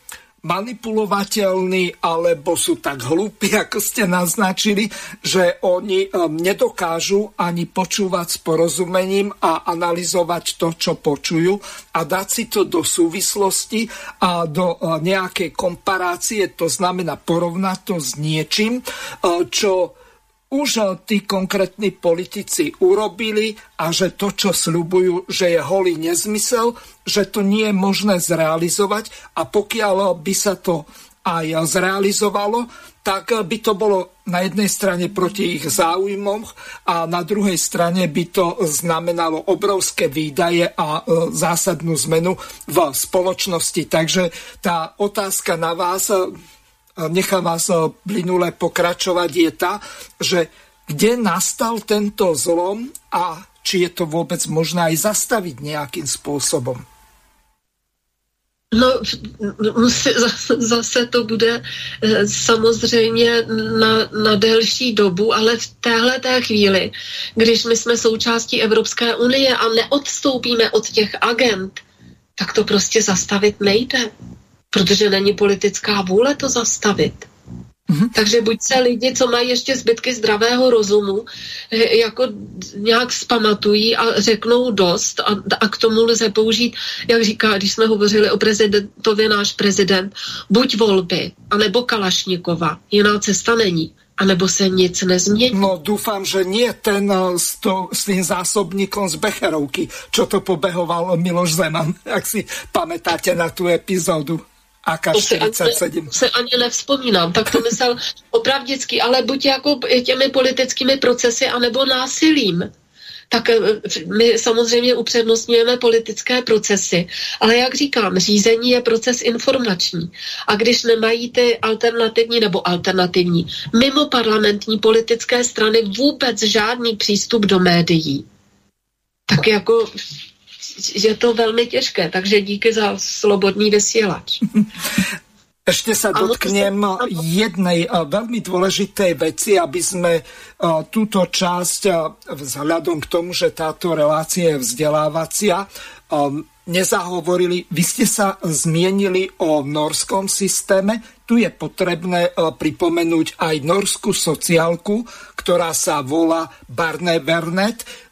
manipulovateľní, alebo sú tak hlúpi, ako ste naznačili, že oni um, nedokážu ani počúvať s porozumením a analyzovať to, čo počujú a dať si to do súvislosti a do uh, nejakej komparácie, to znamená porovnať to s niečím, uh, čo už tí konkrétni politici urobili a že to, čo sľubujú, že je holý nezmysel, že to nie je možné zrealizovať a pokiaľ by sa to aj zrealizovalo, tak by to bolo na jednej strane proti ich záujmom a na druhej strane by to znamenalo obrovské výdaje a eh, zásadnú zmenu v spoločnosti. Takže tá otázka na vás, nechám vás eh, plynule pokračovať, je tá, že kde nastal tento zlom a či je to vôbec možné aj zastaviť nejakým spôsobom. No, zase to bude eh, samozřejmě na, na delší dobu, ale v téhle té chvíli, když my jsme součástí Evropské unie a neodstoupíme od těch agent, tak to prostě zastavit nejde protože není politická vůle to zastavit. Mm-hmm. Takže buď se lidi, co mají ještě zbytky zdravého rozumu, jako nějak spamatují a řeknou dost a, a k tomu lze použít, jak říká, když jsme hovořili o prezidentovi, náš prezident, buď volby, anebo Kalašnikova. Jiná cesta není anebo se nic nezmění? No dúfam, že nie ten eh, s, to, s tým zásobníkom z Becherovky, čo to pobehoval Miloš Zeman, ak si pamätáte na tú epizódu. AK-47. To se ani nevzpomínám, tak to myslel opravdicky, ale buď jako těmi politickými procesy, anebo násilím. Tak eh, my samozřejmě upřednostňujeme politické procesy, ale jak říkám, řízení je proces informační. A když nemají ty alternativní nebo alternativní mimo parlamentní politické strany vůbec žádný přístup do médií, tak jako je to veľmi těžké, takže díky za slobodný vysielač. Ešte sa dotknem jednej veľmi dôležitej veci, aby sme túto časť vzhľadom k tomu, že táto relácia je vzdelávacia, nezahovorili. Vy ste sa zmienili o norskom systéme. Tu je potrebné pripomenúť aj norskú sociálku, ktorá sa volá Barne Vernet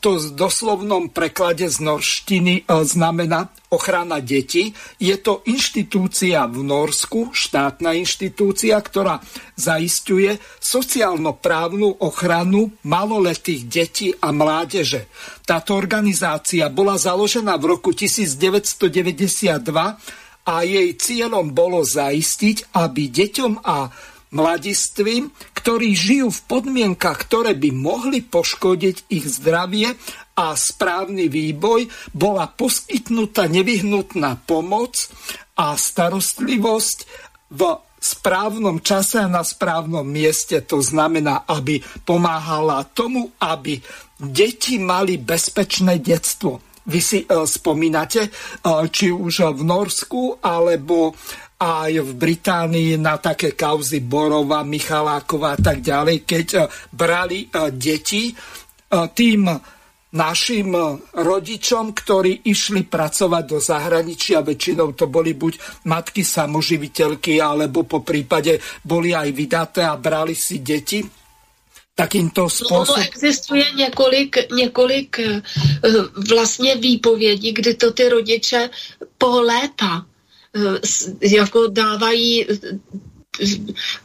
to v doslovnom preklade z norštiny znamená ochrana detí. Je to inštitúcia v Norsku, štátna inštitúcia, ktorá zaistuje sociálno-právnu ochranu maloletých detí a mládeže. Táto organizácia bola založená v roku 1992 a jej cieľom bolo zaistiť, aby deťom a mladistvím, ktorí žijú v podmienkach, ktoré by mohli poškodiť ich zdravie a správny výboj, bola poskytnutá nevyhnutná pomoc a starostlivosť v správnom čase a na správnom mieste. To znamená, aby pomáhala tomu, aby deti mali bezpečné detstvo. Vy si uh, spomínate, uh, či už v Norsku, alebo aj v Británii na také kauzy Borova, Michalákova a tak ďalej, keď e, brali e, deti e, tým našim rodičom, ktorí išli pracovať do zahraničia, väčšinou to boli buď matky samoživiteľky, alebo po prípade boli aj vydaté a brali si deti takýmto spôsobom. No, existuje několik, několik vlastně výpovědí, kdy to ty rodiče po léta jako dávají eh,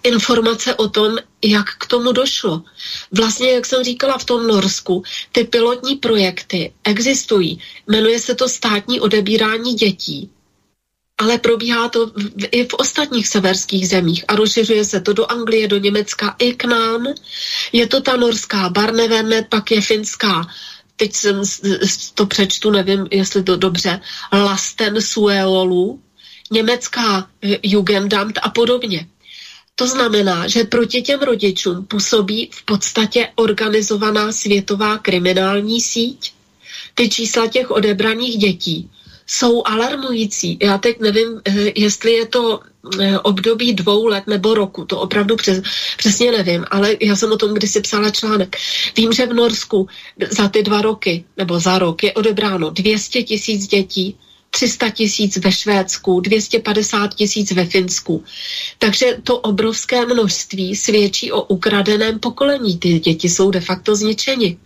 informace o tom, jak k tomu došlo. Vlastně, jak jsem říkala v tom Norsku, ty pilotní projekty existují. Jmenuje se to státní odebírání dětí. Ale probíhá to v, i v ostatních severských zemích a rozšiřuje se to do Anglie, do Německa i k nám. Je to ta norská Barnevernet, pak je finská teď jsem to přečtu, nevím, jestli to dobře, Lasten Sueolu, německá eh, Jugendamt a podobně. To znamená, že proti těm rodičům působí v podstatě organizovaná světová kriminální síť. Ty čísla těch odebraných dětí jsou alarmující. Já teď nevím, eh, jestli je to eh, období dvou let nebo roku, to opravdu přes, přesně nevím, ale já jsem o tom kdysi psala článek. Vím, že v Norsku za ty dva roky nebo za rok je odebráno 200 tisíc dětí 300 tisíc ve Švédsku, 250 tisíc ve Finsku. Takže to obrovské množství svědčí o ukradeném pokolení. Ty děti jsou de facto zničeni.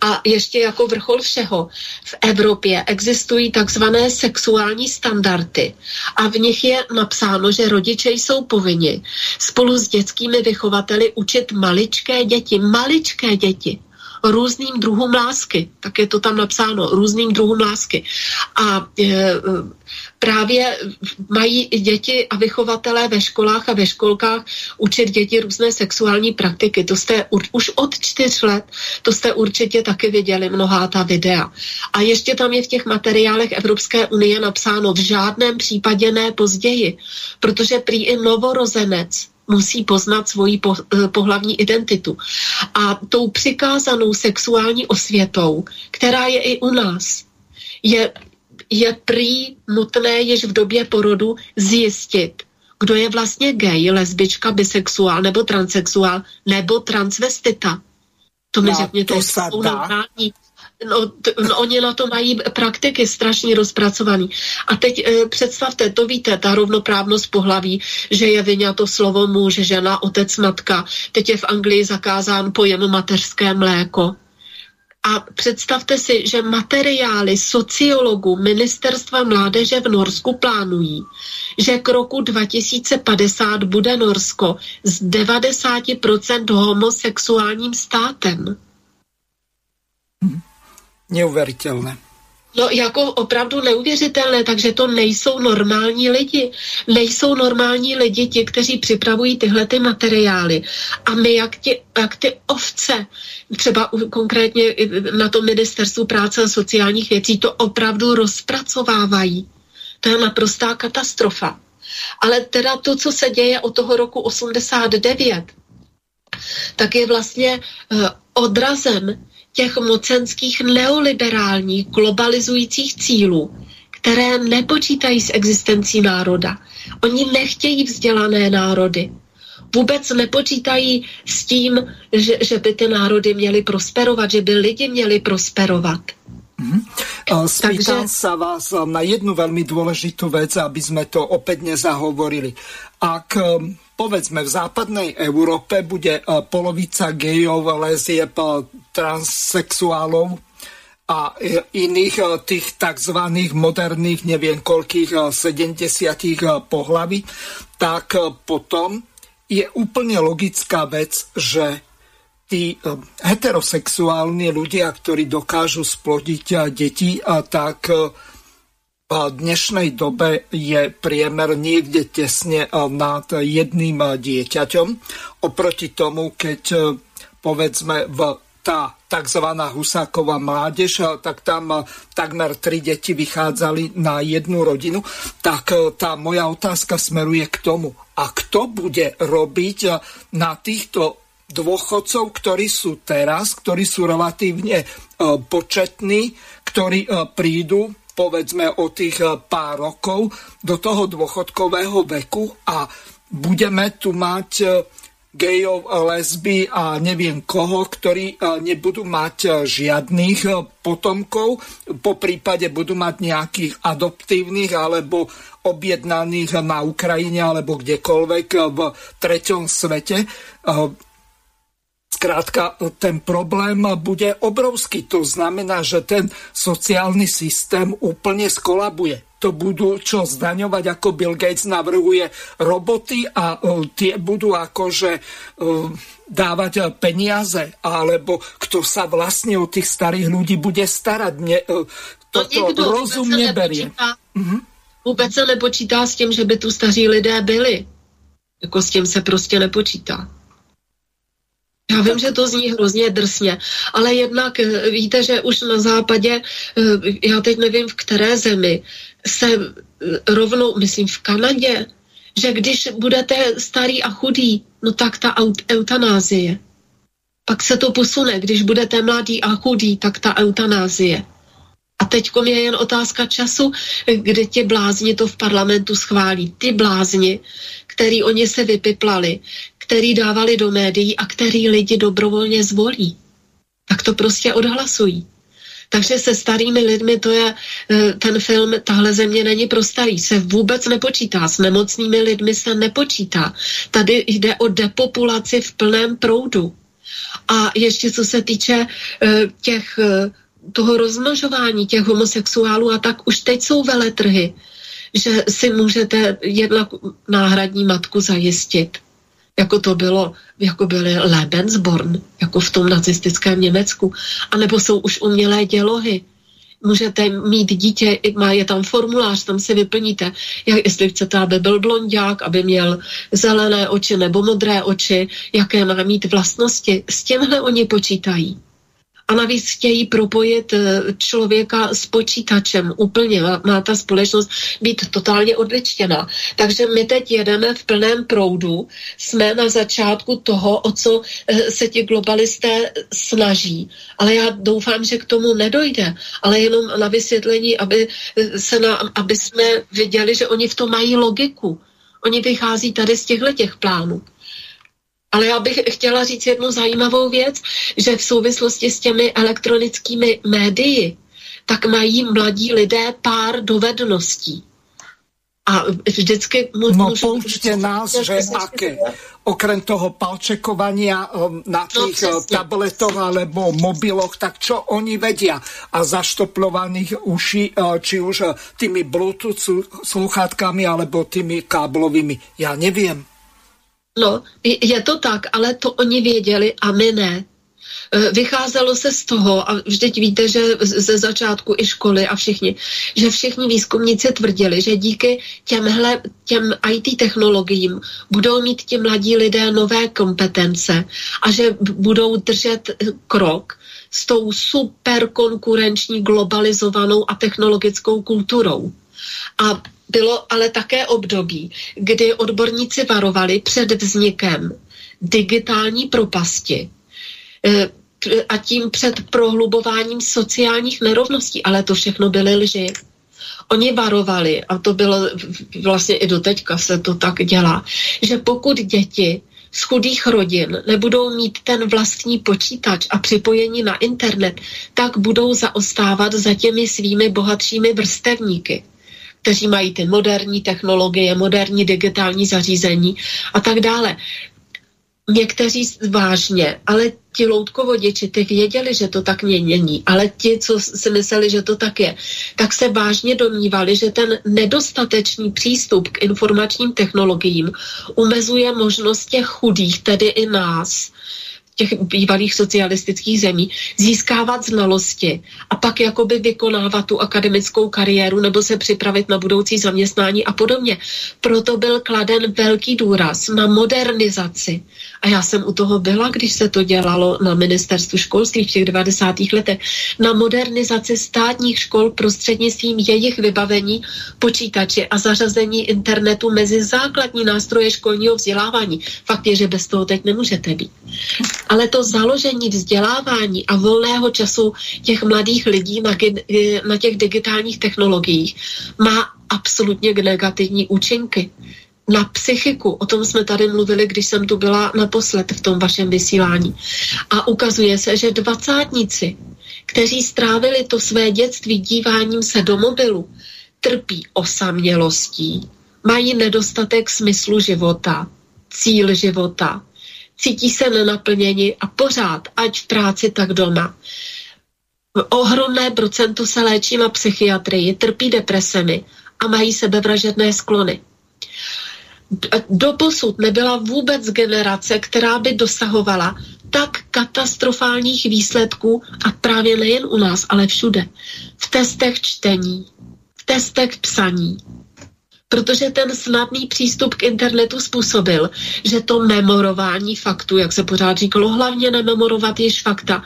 A ještě jako vrchol všeho, v Evropě existují takzvané sexuální standardy a v nich je napsáno, že rodiče jsou povinni spolu s dětskými vychovateli učit maličké děti, maličké děti různým druhům lásky. Tak je to tam napsáno, různým druhům lásky. A e, právě mají děti a vychovatelé ve školách a ve školkách učit děti různé sexuální praktiky. To jste už od čtyř let, to jste určitě taky viděli mnohá ta videa. A ještě tam je v těch materiálech Evropské unie napsáno v žádném případě ne později, protože prý i novorozenec musí poznat svoji po, eh, pohlavní identitu. A tou přikázanou sexuální osvětou, která je i u nás, je, je prý nutné již v době porodu zjistit, kdo je vlastně gay, lesbička, bisexuál nebo transexuál nebo transvestita. To mi no, řekněte, to jsou normální No, t- no, oni na to mají praktiky strašně rozpracovaný. A teď e, představte, to víte, ta rovnoprávnost pohlaví, že je vyňato slovo muž, žena, otec, matka. Teď je v Anglii zakázán pojem mateřské mléko. A představte si, že materiály sociologů Ministerstva mládeže v Norsku plánují, že k roku 2050 bude Norsko z 90% homosexuálním státem. Neuvěřitelné. No jako opravdu neuvěřitelné, takže to nejsou normální lidi. Nejsou normální lidi ti, kteří připravují tyhle ty materiály. A my jak, ti, jak ty ovce, třeba konkrétně na tom ministerstvu práce a sociálních věcí, to opravdu rozpracovávají. To je naprostá katastrofa. Ale teda to, co se děje od toho roku 89, tak je vlastně uh, odrazem těch mocenských neoliberálních globalizujících cílů, které nepočítají s existencí národa. Oni nechtějí vzdělané národy. Vůbec nepočítají s tím, že, že by ty národy měly prosperovat, že by lidi měli prosperovat. Mm-hmm. Spýtam Takže... sa vás na jednu veľmi dôležitú vec, aby sme to opäť nezahovorili. Ak povedzme v západnej Európe bude polovica gejov, lezieb, transsexuálov a iných tých tzv. moderných, neviem koľkých, 70 pohlaví, tak potom je úplne logická vec, že tí heterosexuálni ľudia, ktorí dokážu splodiť deti, tak dnešnej dobe je priemer niekde tesne nad jedným dieťaťom. Oproti tomu, keď povedzme v tá tzv. Husáková mládež, tak tam takmer tri deti vychádzali na jednu rodinu, tak tá moja otázka smeruje k tomu. A kto bude robiť na týchto dôchodcov, ktorí sú teraz, ktorí sú relatívne početní, ktorí prídu povedzme o tých eh, pár rokov do toho dôchodkového veku a budeme tu mať eh, gejov, lesby a neviem koho, ktorí nebudú mať žiadnych potomkov, po prípade budú mať nejakých adoptívnych alebo objednaných na Ukrajine alebo kdekoľvek v treťom svete. Skrátka, ten problém bude obrovský. To znamená, že ten sociálny systém úplne skolabuje. To budú čo zdaňovať, ako Bill Gates navrhuje roboty a uh, tie budú akože uh, dávať peniaze, alebo kto sa vlastne o tých starých ľudí bude starať. Mne uh, toto to rozumne berie. Uh-huh. Vůbec se nepočítá s tím, že by tu staří lidé byli. Jako s tím se prostě nepočítá. Já vím, že to zní hrozně drsně, ale jednak eh, víte, že už na západě, eh, já teď nevím v které zemi, se eh, rovnou, myslím v Kanadě, že když budete starý a chudý, no tak ta eutanázie. Pak se to posune, když budete mladý a chudý, tak ta eutanázie. A teď je jen otázka času, kde tě blázni to v parlamentu schválí. Ty blázni, který oni se vypiplali, který dávali do médií a který lidi dobrovolně zvolí. Tak to prostě odhlasují. Takže se starými lidmi to je eh, ten film Tahle země není pro starý, se vůbec nepočítá. S nemocnými lidmi se nepočítá. Tady jde o depopulaci v plném proudu. A ještě co se týče eh, těch eh, toho rozmnožování těch homosexuálů a tak už teď jsou veletrhy, že si můžete jednak náhradní matku zajistit jako to bylo, jako byly Lebensborn, jako v tom nacistickém Německu, anebo jsou už umělé dělohy. Můžete mít dítě, má je tam formulář, tam si vyplníte, jak, jestli chcete, aby byl blondák, aby měl zelené oči nebo modré oči, jaké má mít vlastnosti. S těmhle oni počítají a navíc chtějí propojit eh, člověka s počítačem úplně. Má ta společnost být totálně odličtěná. Takže my teď jedeme v plném proudu. Jsme na začátku toho, o co eh, se ti globalisté snaží. Ale já doufám, že k tomu nedojde. Ale jenom na vysvětlení, aby, eh, se na, aby jsme viděli, že oni v tom mají logiku. Oni vychází tady z těchto těch plánů. Ale já bych chtěla říct jednu zajímavou věc, že v souvislosti s těmi elektronickými médii, tak mají mladí lidé pár dovedností. A vždycky... No poučte nás, že aké, okrem toho palčekovania um, na tých no, tabletoch alebo mobiloch, tak čo oni vedia? A zaštoplovaných uší, uh, či už uh, tými Bluetooth sluchátkami alebo tými káblovými. Ja neviem. No, je to tak, ale to oni věděli a my ne. E, vycházelo se z toho, a vždyť víte, že ze začátku i školy a všichni, že všichni výzkumníci tvrdili, že díky těmhle, těm IT technologiím budou mít ti mladí lidé nové kompetence a že budou držet krok s tou super konkurenční globalizovanou a technologickou kulturou. A bylo ale také období, kdy odborníci varovali před vznikem digitální propasti eh, a tím před prohlubováním sociálních nerovností. Ale to všechno byly lži. Oni varovali, a to bylo vlastně i doteďka se to tak dělá, že pokud děti z chudých rodin nebudou mít ten vlastní počítač a připojení na internet, tak budou zaostávat za těmi svými bohatšími vrstevníky kteří mají ty moderní technologie, moderní digitální zařízení a tak dále. Někteří vážně, ale ti loutkovodiči, ty věděli, že to tak není, ale ti, co si mysleli, že to tak je, tak se vážně domnívali, že ten nedostatečný přístup k informačním technologiím umezuje možnost těch chudých, tedy i nás, těch bývalých socialistických zemí, získávat znalosti a pak jakoby vykonávat tu akademickou kariéru nebo se připravit na budoucí zaměstnání a podobně. Proto byl kladen velký důraz na modernizaci. A já jsem u toho byla, když se to dělalo na ministerstvu školství v těch 90. letech, na modernizaci státních škol prostřednictvím jejich vybavení počítače a zařazení internetu mezi základní nástroje školního vzdělávání. Fakt je, že bez toho teď nemůžete být. Ale to založení vzdělávání a volného času těch mladých lidí na, na těch digitálních technologiích má absolutně negativní účinky na psychiku. O tom jsme tady mluvili, když jsem tu byla naposled v tom vašem vysílání. A ukazuje se, že dvacátníci, kteří strávili to své dětství díváním se do mobilu, trpí osamělostí, mají nedostatek smyslu života, cíl života, cítí se nenaplněni a pořád, ať v práci, tak doma. Ohromné procento se léčí na psychiatrii, trpí depresemi a mají sebevražedné sklony. Doposud nebyla vůbec generace, která by dosahovala tak katastrofálních výsledků a právě nejen u nás, ale všude. V testech čtení, v testech psaní, protože ten snadný přístup k internetu způsobil, že to memorování faktů, jak se pořád říkalo, hlavně nememorovat již fakta,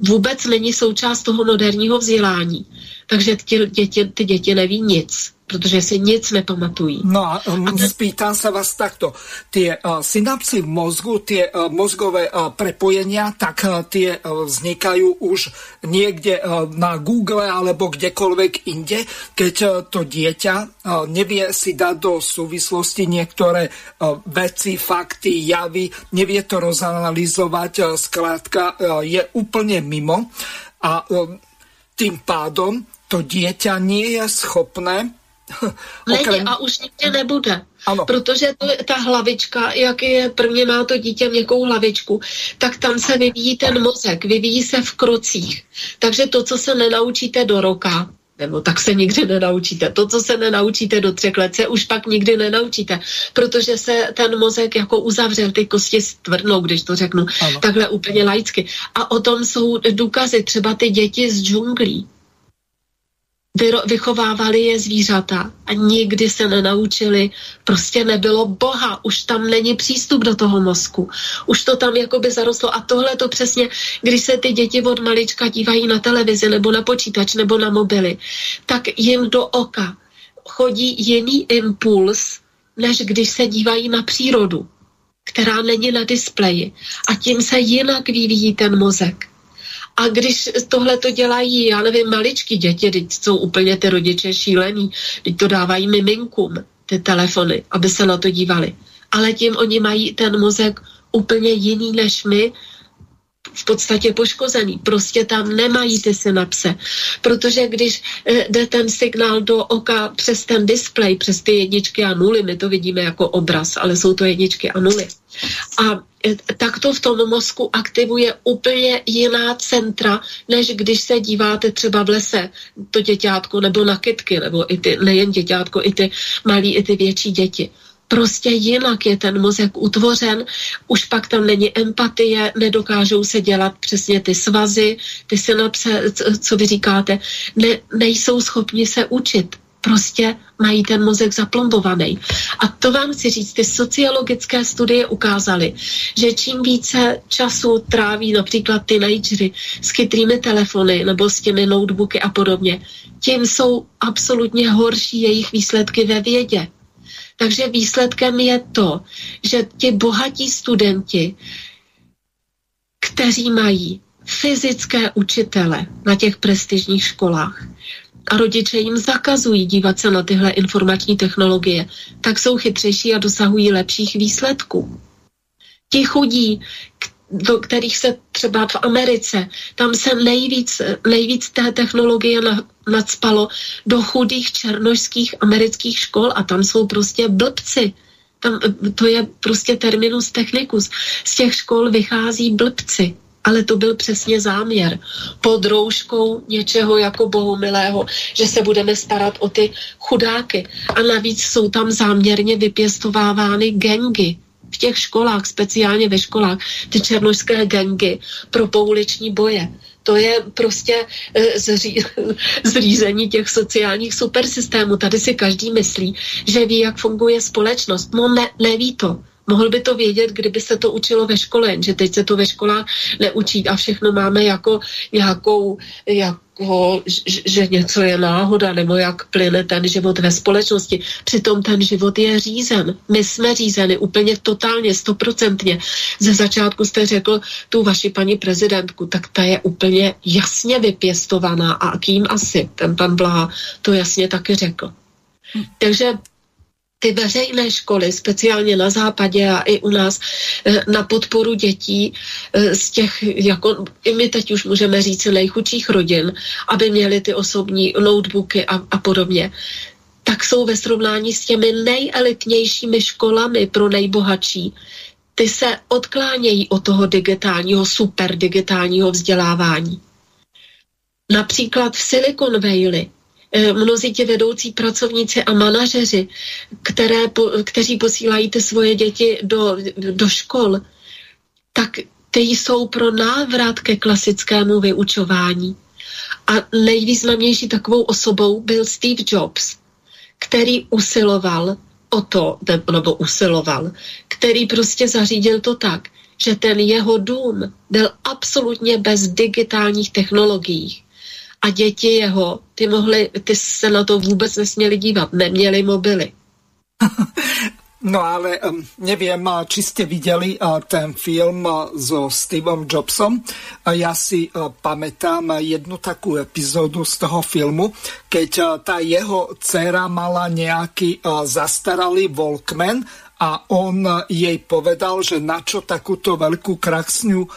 vůbec není součást toho moderního vzdělání. Takže ty děti, ty děti neví nic. Protože si nic nepamatují. No a, um, a spýtam sa vás takto. Tie uh, synapsy v mozgu, tie uh, mozgové uh, prepojenia, tak uh, tie uh, vznikajú už niekde uh, na Google alebo kdekoľvek inde, keď uh, to dieťa uh, nevie si dať do súvislosti niektoré uh, veci, fakty, javy, nevie to rozanalizovať, uh, skrátka uh, je úplne mimo a uh, tým pádom to dieťa nie je schopné Není a už nikdy nebude. Ano. Protože to, ta hlavička, jak je prvně má to dítě měkkou hlavičku, tak tam se vyvíjí ten mozek, vyvíjí se v krocích. Takže to, co se nenaučíte do roka, nebo tak se nikdy nenaučíte. To, co se nenaučíte do třech let, se už pak nikdy nenaučíte, protože se ten mozek jako uzavřel, ty kosti stvrdnou, když to řeknu ano. takhle úplně laicky. A o tom jsou důkazy, třeba ty děti z džunglí vychovávali je zvířata a nikdy se nenaučili, prostě nebylo boha, už tam není přístup do toho mozku, už to tam jakoby zarostlo a tohle to přesně, když se ty děti od malička dívají na televizi nebo na počítač nebo na mobily, tak jim do oka chodí jiný impuls, než když se dívají na přírodu, která není na displeji. A tím se jinak vyvíjí ten mozek. A když tohle to dělají, já nevím, maličky děti, teď jsou úplně ty rodiče šílený, teď to dávají miminkům, ty telefony, aby se na to dívali. Ale tím oni mají ten mozek úplně jiný než my, v podstatě poškozený. Prostě tam nemají ty synapse. Protože když eh, jde ten signál do oka přes ten displej, přes ty jedničky a nuly, my to vidíme jako obraz, ale jsou to jedničky a nuly. A eh, tak to v tom mozku aktivuje úplně jiná centra, než když se díváte třeba v lese, to děťátko, nebo na kytky, nebo i ty, nejen děťátko, i ty malí, i ty větší děti prostě jinak je ten mozek utvořen, už pak tam není empatie, nedokážou se dělat přesně ty svazy, ty synapse, co vy říkáte, ne, nejsou schopni se učit. Prostě mají ten mozek zaplombovaný. A to vám chci říct, ty sociologické studie ukázaly, že čím více času tráví například teenagery s chytrými telefony nebo s těmi notebooky a podobně, tím jsou absolutně horší jejich výsledky ve vědě. Takže výsledkem je to, že ti bohatí studenti, kteří mají fyzické učitele na těch prestižních školách a rodiče jim zakazují dívat se na tyhle informační technologie, tak jsou chytřejší a dosahují lepších výsledků. Ti chudí, do kterých se třeba v Americe, tam se nejvíc, nejvíc té technologie na, nadspalo do chudých černožských amerických škol a tam jsou prostě blbci. Tam, to je prostě terminus technicus. Z těch škol vychází blbci. Ale to byl přesně záměr. Pod rouškou něčeho jako bohumilého, že se budeme starat o ty chudáky. A navíc jsou tam záměrně vypěstovávány gengy v těch školách, speciálně ve školách, ty černožské gengy pro pouliční boje. To je prostě e, zří, zřízení těch sociálních supersystémů. Tady si každý myslí, že ví, jak funguje společnost. No ne, neví to. Mohl by to vědět, kdyby se to učilo ve škole, že teď se to ve školách neučí a všechno máme jako nějakou, jako, že něco je náhoda, nebo jak plyne ten život ve společnosti. Přitom ten život je řízen. My jsme řízeni úplně totálně, stoprocentně. Ze začátku jste řekl tu vaši paní prezidentku, tak ta je úplně jasně vypěstovaná a kým asi, ten pan Blaha to jasně taky řekl. Hm. Takže ty veřejné školy, speciálně na západě a i u nás, eh, na podporu dětí eh, z těch, jako i my teď už můžeme říct, nejchudších rodin, aby měli ty osobní notebooky a, a podobně, tak jsou ve srovnání s těmi nejelitnějšími školami pro nejbohatší. Ty se odklánějí od toho digitálního, super digitálního vzdělávání. Například v Silicon Valley mnozí ti vedoucí pracovníci a manažeři, které, kteří posílají ty svoje děti do, do škol, tak ty jsou pro návrat ke klasickému vyučování. A nejvýznamnější takovou osobou byl Steve Jobs, který usiloval o to, nebo usiloval, který prostě zařídil to tak, že ten jeho dům byl absolutně bez digitálních technologií a děti jeho, ty, mohly, ty se na to vůbec nesměli dívat, neměli mobily. No ale um, neviem, či ste videli ten film so Steveom Jobsom. Ja si pamätám jednu takú epizódu z toho filmu, keď tá jeho dcera mala nejaký zastaralý Walkman a on jej povedal, že na čo takúto veľkú kraxňu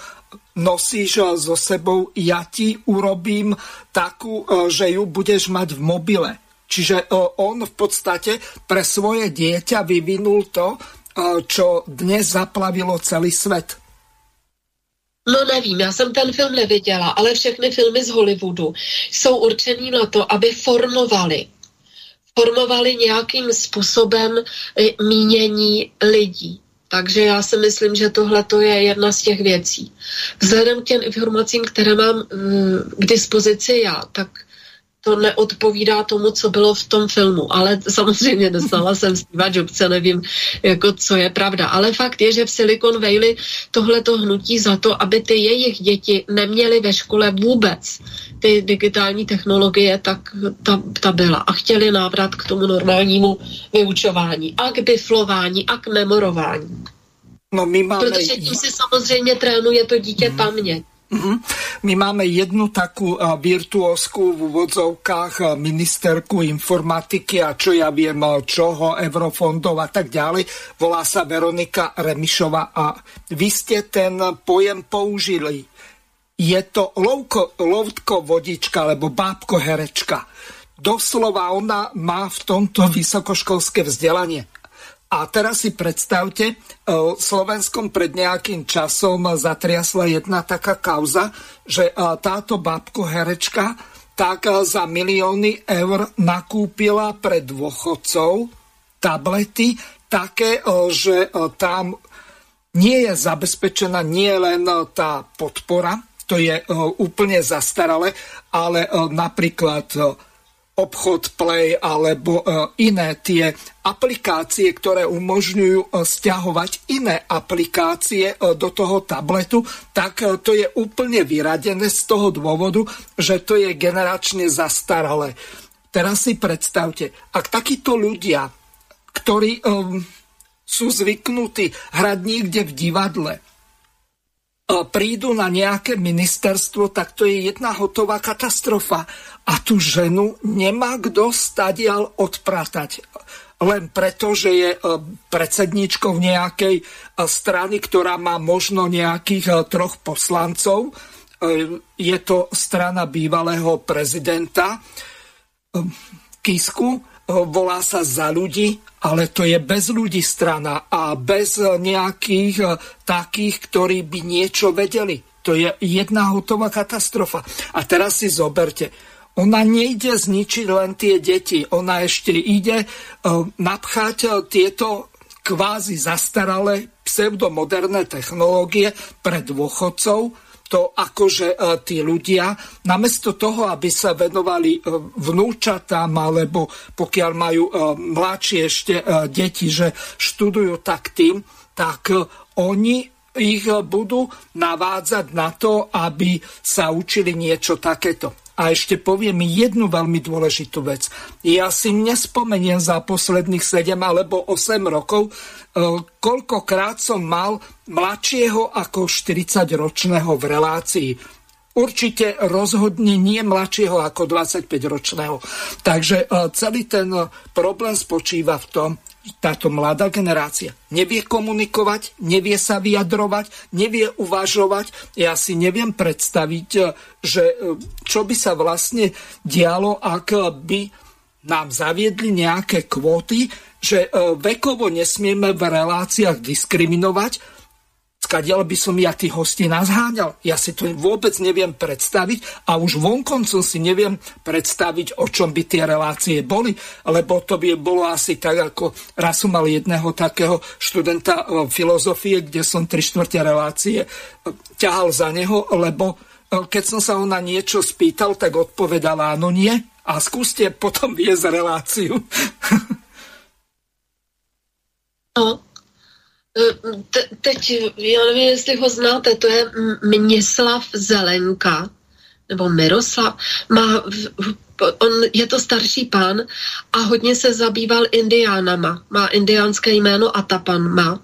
nosíš uh, so sebou, ja ti urobím takú, uh, že ju budeš mať v mobile. Čiže e, on v podstate pre svoje dieťa vyvinul to, e, čo dnes zaplavilo celý svet. No nevím, já jsem ten film neviděla, ale všechny filmy z Hollywoodu jsou určený na to, aby formovali formovali nějakým způsobem e, mínění lidí. Takže já si myslím, že tohle je jedna z těch věcí. Vzhledem k těm informacím, které mám k dispozici já, tak to neodpovídá tomu, co bylo v tom filmu. Ale samozřejmě dostala jsem Steve Jobse, nevím, jako, co je pravda. Ale fakt je, že v Silicon Valley tohle to hnutí za to, aby ty jejich děti neměly ve škole vůbec ty digitální technologie, tak ta, ta byla. A chtěli návrat k tomu normálnímu vyučování a k biflování a k memorování. No my máme... Protože tím si samozřejmě trénuje to dítě hmm. paměť. Mm-hmm. My máme jednu takú virtuózku v úvodzovkách ministerku informatiky a čo ja viem, čoho, eurofondov a tak ďalej. Volá sa Veronika Remišova a vy ste ten pojem použili. Je to lovko, lovko vodička alebo bábko herečka. Doslova ona má v tomto vysokoškolské vzdelanie. A teraz si predstavte, e, Slovenskom pred nejakým časom zatriasla jedna taká kauza, že e, táto babko herečka tak e, za milióny eur nakúpila pre dôchodcov tablety také, že tam nie je zabezpečená nie len tá podpora, to je úplne zastaralé, ale napríklad obchod Play alebo e, iné tie aplikácie, ktoré umožňujú e, stiahovať iné aplikácie e, do toho tabletu, tak to je úplne vyradené z toho dôvodu, že to je generačne zastaralé. Teraz si predstavte, ak takíto ľudia, ktorí um, sú zvyknutí hrať niekde v divadle, prídu na nejaké ministerstvo, tak to je jedna hotová katastrofa. A tú ženu nemá kto stadial odpratať. Len preto, že je e, predsedničkou nejakej e, strany, ktorá má možno nejakých e, troch poslancov. Je to strana bývalého prezidenta Kisku volá sa za ľudí, ale to je bez ľudí strana a bez nejakých e, takých, ktorí by niečo vedeli. To je jedna hotová katastrofa. A teraz si zoberte, ona nejde zničiť len tie deti, ona ešte ide uh, napchať tieto kvázi zastaralé pseudomoderné technológie pre dôchodcov, to akože e, tí ľudia, namiesto toho, aby sa venovali e, vnúčatám, alebo pokiaľ majú e, mladšie ešte deti, že študujú tak tým, tak oni ich budú navádzať na to, aby sa učili niečo takéto. A ešte poviem jednu veľmi dôležitú vec. Ja si nespomeniem za posledných 7 alebo 8 rokov, e, koľkokrát som mal mladšieho ako 40-ročného v relácii. Určite rozhodne nie mladšieho ako 25-ročného. Takže e, celý ten problém spočíva v tom, táto mladá generácia nevie komunikovať, nevie sa vyjadrovať, nevie uvažovať. Ja si neviem predstaviť, e, že e, čo by sa vlastne dialo, ak by nám zaviedli nejaké kvóty, že e, vekovo nesmieme v reláciách diskriminovať, skadiaľ by som ja tých hostí nazháňal. Ja si to vôbec neviem predstaviť a už vonkoncom si neviem predstaviť, o čom by tie relácie boli, lebo to by bolo asi tak, ako raz som mal jedného takého študenta e, filozofie, kde som tri štvrte relácie e, ťahal za neho, lebo e, keď som sa ho na niečo spýtal, tak odpovedal áno, nie. A skúste potom viesť reláciu. No, teď, já nevím, jestli ho znáte, to je Měslav Zelenka. nebo Miroslav, má, on je to starší pán a hodně se zabýval indiánama. Má indiánské jméno Atapan má.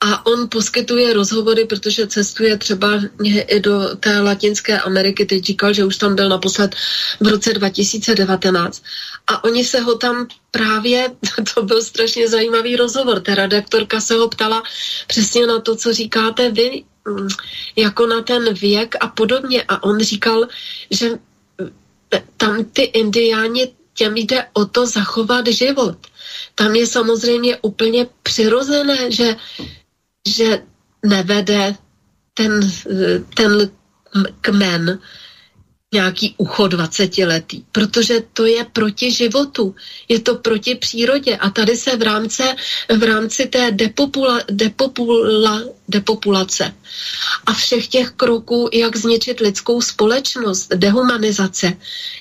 A on poskytuje rozhovory, protože cestuje třeba i do té Latinské Ameriky. Teď říkal, že už tam byl naposled v roce 2019. A oni se ho tam právě, to byl strašně zajímavý rozhovor, ta redaktorka se ho ptala přesně na to, co říkáte vy, mm, jako na ten věk a podobně. A on říkal, že eh, tam ty indiáni, těm jde o to zachovat život. Tam je samozřejmě úplně přirozené, že že nevede ten, ten kmen nějaký ucho 20 letý, protože to je proti životu, je to proti přírodě a tady se v rámci, v rámci té depopula, depopula, depopulace a všech těch kroků, jak zničit lidskou společnost, dehumanizace,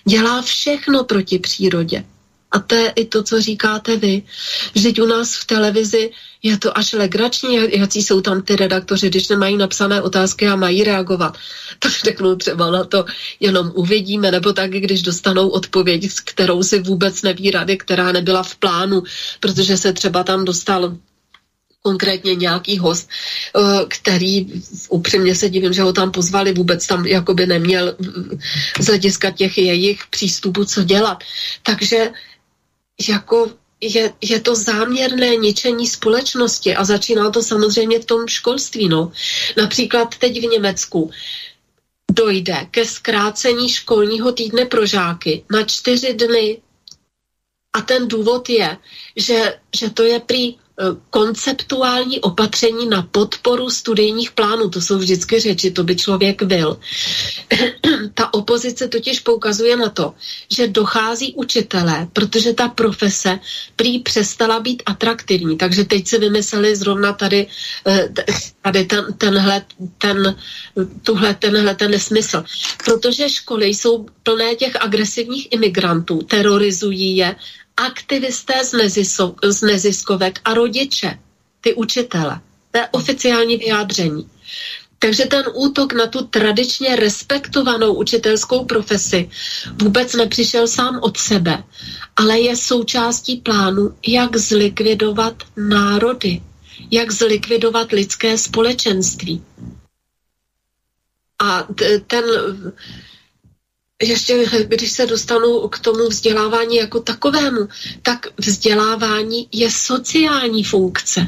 dělá všechno proti přírodě. A to je i to, co říkáte vy. Vždyť u nás v televizi je to až legrační, jaký jsou tam ty redaktoři, když nemají napsané otázky a mají reagovat. Tak řeknou třeba na to, jenom uvidíme, nebo tak, když dostanou odpověď, s kterou si vůbec neví rady, která nebyla v plánu, protože se třeba tam dostal konkrétně nějaký host, eh, který upřímně se divím, že ho tam pozvali, vůbec tam jakoby neměl z hlediska těch jejich přístupů co dělat. Takže jako je, je to záměrné ničení společnosti a začíná to samozřejmě v tom školství. No. Například teď v Německu dojde ke zkrácení školního týdne pro žáky na čtyři dny. A ten důvod je, že, že to je prý konceptuální opatření na podporu studijních plánů. To jsou vždycky řeči, to by člověk byl. ta opozice totiž poukazuje na to, že dochází učitelé, protože ta profese prý přestala být atraktivní. Takže teď si vymysleli zrovna tady, eh, tady ten, tenhle, ten, tuhle, tenhle ten nesmysl. Protože školy jsou plné těch agresivních imigrantů, terorizují je aktivisté z, neziskovek a rodiče, ty učitele. To je oficiální vyjádření. Takže ten útok na tu tradičně respektovanou učitelskou profesi vůbec nepřišel sám od sebe, ale je součástí plánu, jak zlikvidovat národy, jak zlikvidovat lidské společenství. A ten ještě když se dostanu k tomu vzdělávání jako takovému, tak vzdělávání je sociální funkce,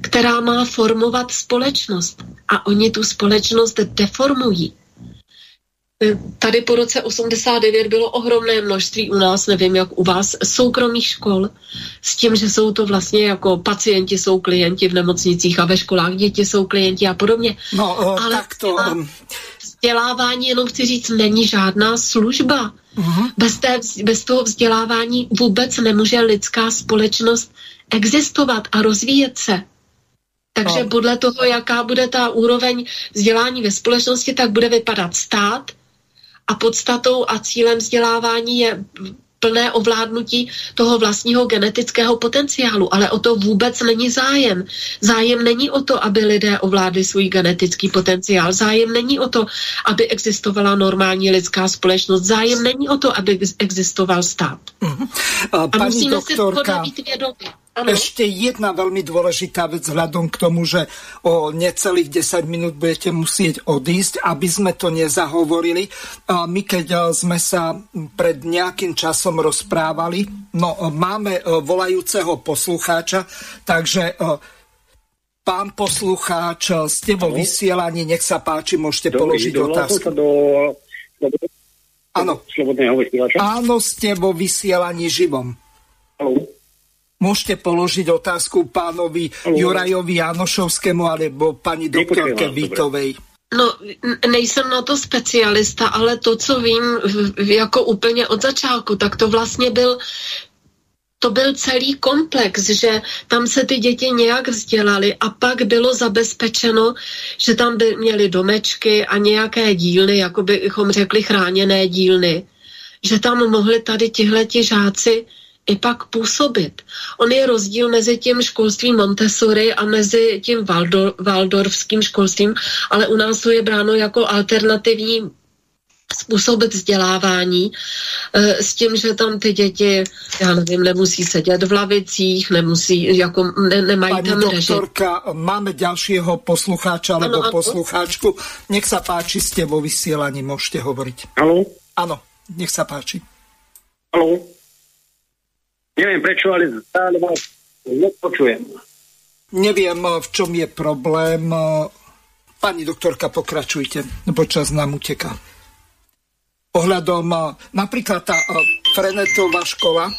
která má formovat společnost. A oni tu společnost deformují. Tady po roce 89 bylo ohromné množství u nás, nevím jak u vás, soukromých škol, s tím, že jsou to vlastně jako pacienti jsou klienti v nemocnicích a ve školách děti jsou klienti a podobně. No, Ale tak to vzdělávání, jenom chci říct, není žádná služba. Uh-huh. Bez, té, bez toho vzdělávání vůbec nemůže lidská společnost existovat a rozvíjet se. Takže no. podle toho, jaká bude ta úroveň vzdělání ve společnosti, tak bude vypadat stát a podstatou a cílem vzdělávání je plné ovládnutí toho vlastního genetického potenciálu, ale o to vůbec není zájem. Zájem není o to, aby lidé ovládli svůj genetický potenciál. Zájem není o to, aby existovala normální lidská společnost. Zájem není o to, aby existoval stát. Uh-huh. Uh, a musíme doktorka... si být vědomi. Ano. Ešte jedna veľmi dôležitá vec vzhľadom k tomu, že o necelých 10 minút budete musieť odísť, aby sme to nezahovorili. My keď e, sme sa pred nejakým časom rozprávali, no e, máme e, volajúceho poslucháča, takže pán poslucháč, ste vo vysielaní, nech sa páči, môžete Dobrý, položiť otázku. Do, do, do, Áno. Áno, ste vo vysielaní živom. Hello. Môžete položiť otázku pánovi Jurajovi Janošovskému alebo pani doktorke Vítovej. No, nejsem na to specialista, ale to, co vím jako úplně od začátku, tak to vlastně byl to byl celý komplex, že tam se ty děti nějak vzdělali a pak bylo zabezpečeno, že tam by měli domečky a nějaké dílny, jako bychom řekli chráněné dílny, že tam mohli tady tihleti žáci i pak působit. On je rozdíl mezi tím školstvím Montessori a mezi tím Waldor, Waldorfským školstvím, ale u nás to je bráno jako alternativní způsob vzdělávání eh, s tím, že tam ty děti, já nevím, nemusí sedět v lavicích, nemusí, jako ne, nemají Pani tam doktorka, režim. máme ďalšieho poslucháča alebo ano, poslucháčku. Nech sa páči, ste vo vysielaní, môžete hovoriť. Haló? Áno, nech sa páči. Haló? Neviem prečo, ale stále vás nepočujem. Neviem, v čom je problém. Pani doktorka, pokračujte, lebo čas nám uteká ohľadom napríklad tá Frenetová škola,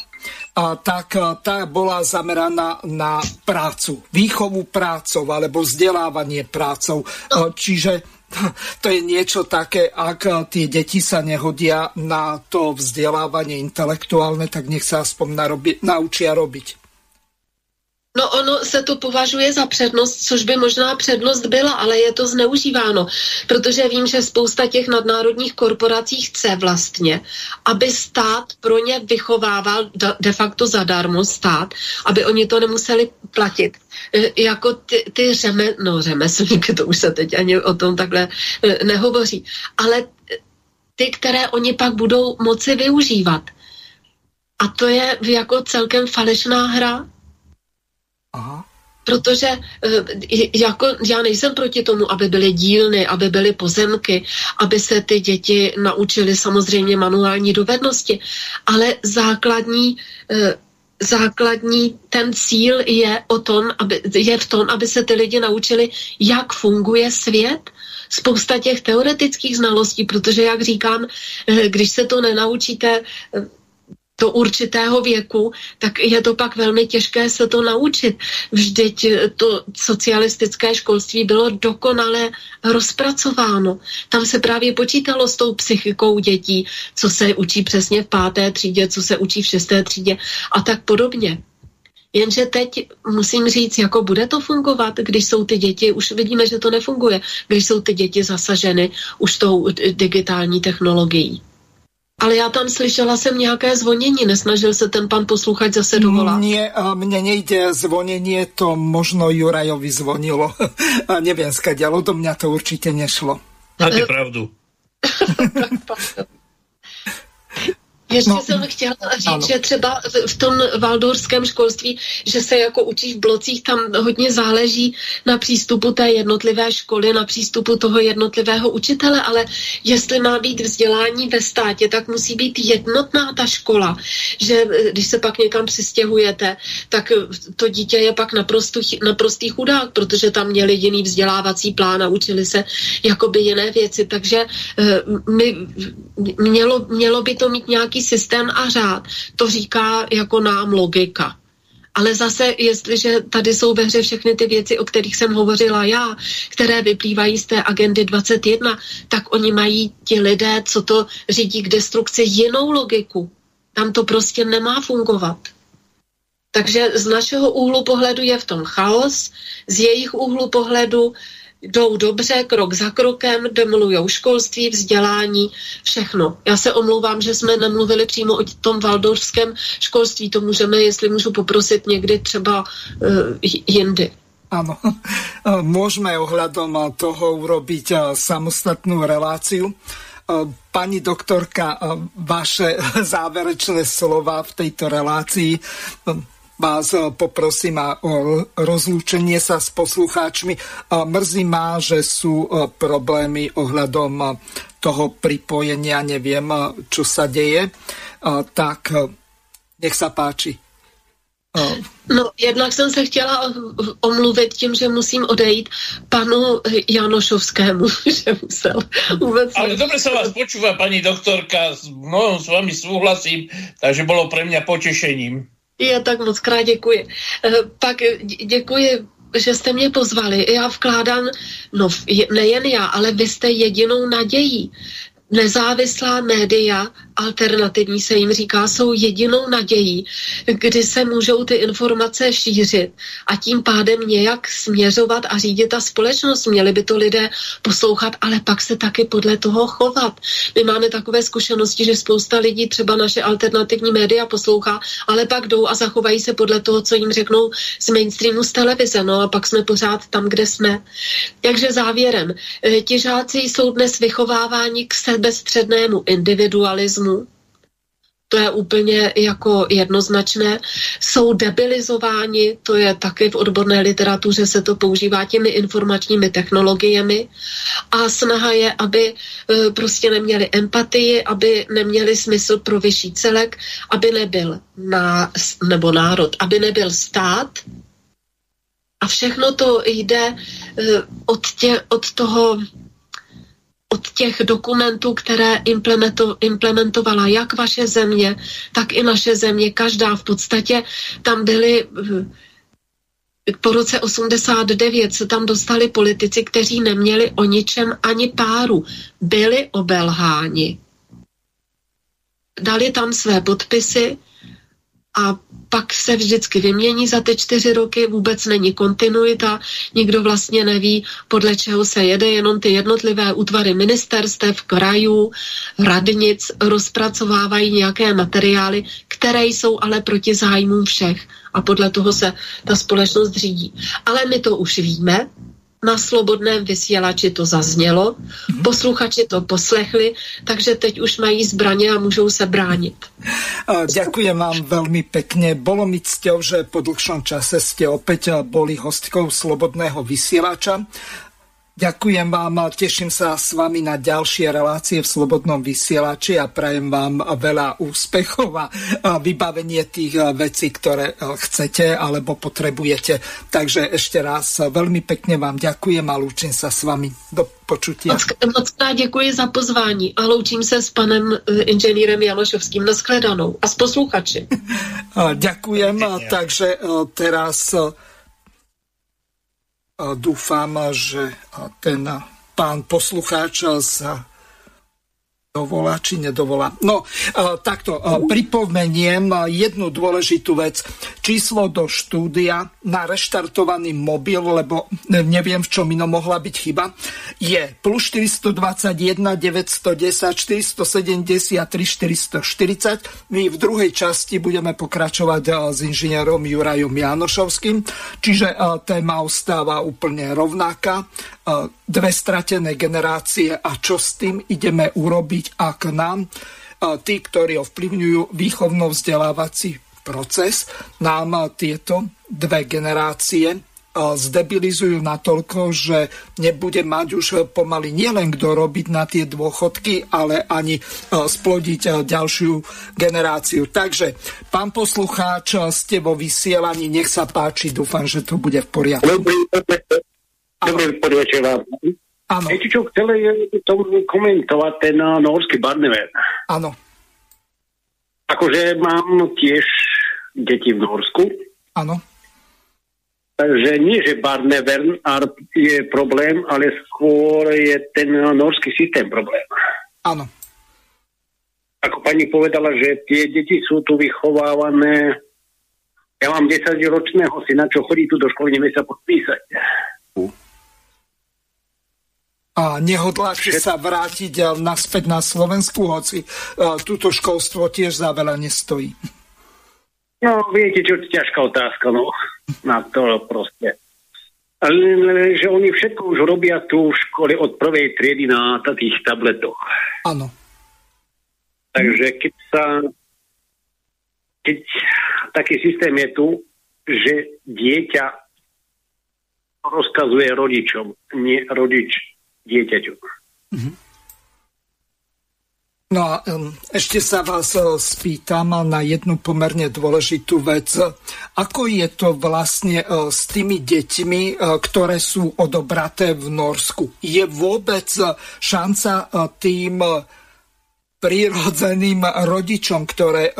tak tá bola zameraná na prácu, výchovu prácov alebo vzdelávanie prácov. Čiže to je niečo také, ak tie deti sa nehodia na to vzdelávanie intelektuálne, tak nech sa aspoň narobi, naučia robiť. No ono se to považuje za přednost, což by možná přednost byla, ale je to zneužíváno, protože vím, že spousta těch nadnárodních korporací chce vlastně, aby stát pro ně vychovával de facto zadarmo stát, aby oni to nemuseli platit. E, jako ty, ty řeme, no řemeslníky, to už se teď ani o tom takhle e, nehovoří, ale ty, které oni pak budou moci využívat. A to je jako celkem falešná hra, Aha. Protože eh, jako já nejsem proti tomu, aby byly dílny, aby byly pozemky, aby se ty děti naučily samozřejmě manuální dovednosti, ale základní základní ten cíl je, o tom, aby, je v tom, aby se ty lidi naučili, jak funguje svět, spousta těch teoretických znalostí, protože, jak říkám, eh, když se to nenaučíte do určitého věku, tak je to pak velmi těžké se to naučit. Vždyť to socialistické školství bylo dokonale rozpracováno. Tam se právě počítalo s tou psychikou dětí, co se učí přesně v páté třídě, co se učí v šesté třídě a tak podobně. Jenže teď musím říct, jako bude to fungovat, když jsou ty děti, už vidíme, že to nefunguje, když jsou ty děti zasaženy už tou digitální technologií. Ale já tam slyšela jsem nějaké zvonění, nesnažil se ten pan posluchač zase dovolat? Nie, mne nejde zvonenie, to možno Jurajovi zvonilo. Neviem, skadialo, do mňa to určite nešlo. Máte pravdu. Ještě no, jsem chtěla říct, ano. že třeba v tom valdorském školství, že se jako učí v blocích, tam hodně záleží na přístupu té jednotlivé školy, na přístupu toho jednotlivého učitele, ale jestli má být vzdělání ve státě, tak musí být jednotná ta škola, že eh, když se pak někam přistěhujete, tak to dítě je pak naprosto, naprostý chudák, protože tam měli jiný vzdělávací plán a učili se jakoby jiné věci, takže eh, my, mělo, mělo by to mít nějaký nějaký systém a řád. To říká jako nám logika. Ale zase, jestliže tady jsou ve hře všechny ty věci, o kterých jsem hovořila já, které vyplývají z té agendy 21, tak oni mají ti lidé, co to řídí k destrukci, jinou logiku. Tam to prostě nemá fungovat. Takže z našeho úhlu pohledu je v tom chaos, z jejich úhlu pohledu jdou dobře, krok za krokem, demolují školství, vzdělání, všechno. Já se omlouvám, že jsme nemluvili přímo o tom valdorském školství, to můžeme, jestli můžu poprosit někdy třeba uh, jindy. Áno, môžeme ohľadom toho urobiť samostatnú reláciu. Pani doktorka, vaše záverečné slova v tejto relácii vás eh, poprosím o rozlúčenie sa s poslucháčmi. Mrzí ma, že sú eh, problémy ohľadom eh, toho pripojenia, neviem, čo sa deje. Tak nech sa páči. No, jednak jsem se chtěla omluvit tím, že musím odejít panu Janošovskému, že musel vůbec... Ale dobre sa vás počúva, pani doktorka, s mnohom s vami súhlasím, takže bolo pre mňa potešením. Já tak moc krát děkuji. Eh, pak děkuji že jste mě pozvali. Já vkládám, no nejen já, ale vy jste jedinou nadějí. Nezávislá média alternativní se jim říká, jsou jedinou nadějí, kdy se můžou ty informace šířit a tím pádem nějak směřovat a řídit ta společnost. Měli by to lidé poslouchat, ale pak se taky podle toho chovat. My máme takové zkušenosti, že spousta lidí třeba naše alternativní média poslouchá, ale pak jdou a zachovají se podle toho, co jim řeknou z mainstreamu z televize. No a pak jsme pořád tam, kde jsme. Takže závěrem. Eh, ti žáci jsou dnes vychováváni k sebestřednému individualismu, to je úplně jako jednoznačné. Jsou debilizováni, to je taky v odborné literatuře, se to používá těmi informačními technologiemi. A snaha je, aby e, prostě neměli empatii, aby neměli smysl pro vyšší celek, aby nebyl ná, nebo národ, aby nebyl stát, a všechno to jde e, od, tě, od toho od těch dokumentů, které implemento, implementovala jak vaše země, tak i naše země, každá v podstatě, tam byly eh, po roce 89 se tam dostali politici, kteří neměli o ničem ani páru. Byli obelháni. Dali tam své podpisy a pak se vždycky vymění za ty čtyři roky, vůbec není kontinuita, nikdo vlastně neví, podle čeho se jede, jenom ty jednotlivé útvary ministerstev, krajů, radnic rozpracovávají nějaké materiály, které jsou ale proti zájmům všech a podle toho se ta společnost řídí. Ale my to už víme, na slobodném vysílači to zaznělo, mhm. posluchači to poslechli, takže teď už mají zbraně a můžou se bránit. Ďakujem vám veľmi pekne. Bolo mi cťou, že po dlhšom čase ste opäť boli hostkou Slobodného vysielača. Ďakujem vám a teším sa s vami na ďalšie relácie v Slobodnom vysielači a prajem vám veľa úspechov a vybavenie tých vecí, ktoré chcete alebo potrebujete. Takže ešte raz veľmi pekne vám ďakujem a lúčim sa s vami. Do počutia. Moc, krát děkuji za pozvání a loučím se s panem e, inženýrem Janošovským. Naschledanou a s posluchači. Ďakujem. Takže e, teraz e, Dúfam, že ten pán poslucháč sa dovolá či nedovolá. No, takto, pripomeniem jednu dôležitú vec. Číslo do štúdia na reštartovaný mobil, lebo neviem, v čom inom mohla byť chyba, je plus 421 910 473 440. My v druhej časti budeme pokračovať s inžinierom Jurajom Janošovským, čiže téma ostáva úplne rovnaká dve stratené generácie a čo s tým ideme urobiť, ak nám tí, ktorí ovplyvňujú výchovno-vzdelávací proces, nám tieto dve generácie zdebilizujú natoľko, že nebude mať už pomaly nielen kto robiť na tie dôchodky, ale ani splodiť ďalšiu generáciu. Takže, pán poslucháč, ste vo vysielaní, nech sa páči, dúfam, že to bude v poriadku. Dobrý podvečer vám. Áno. Viete, čo chceli to komentovať ten uh, norský Barnever? Áno. Akože mám tiež deti v Norsku. Áno. Takže nie, že Barnevern je problém, ale skôr je ten norský systém problém. Áno. Ako pani povedala, že tie deti sú tu vychovávané. Ja mám 10-ročného syna, čo chodí tu do školy, nevie sa podpísať a nehodláte sa vrátiť naspäť na Slovensku, hoci uh, túto školstvo tiež za veľa nestojí. No, viete, čo ťažká otázka, no, na to proste. Ale, že oni všetko už robia tu v škole od prvej triedy na tých tabletoch. Áno. Takže keď sa keď taký systém je tu, že dieťa rozkazuje rodičom, nie rodič dieťaťu. Mm-hmm. No a um, ešte sa vás uh, spýtam na jednu pomerne dôležitú vec. Ako je to vlastne uh, s tými deťmi, uh, ktoré sú odobraté v Norsku? Je vôbec šanca tým prírodzeným rodičom, ktoré e,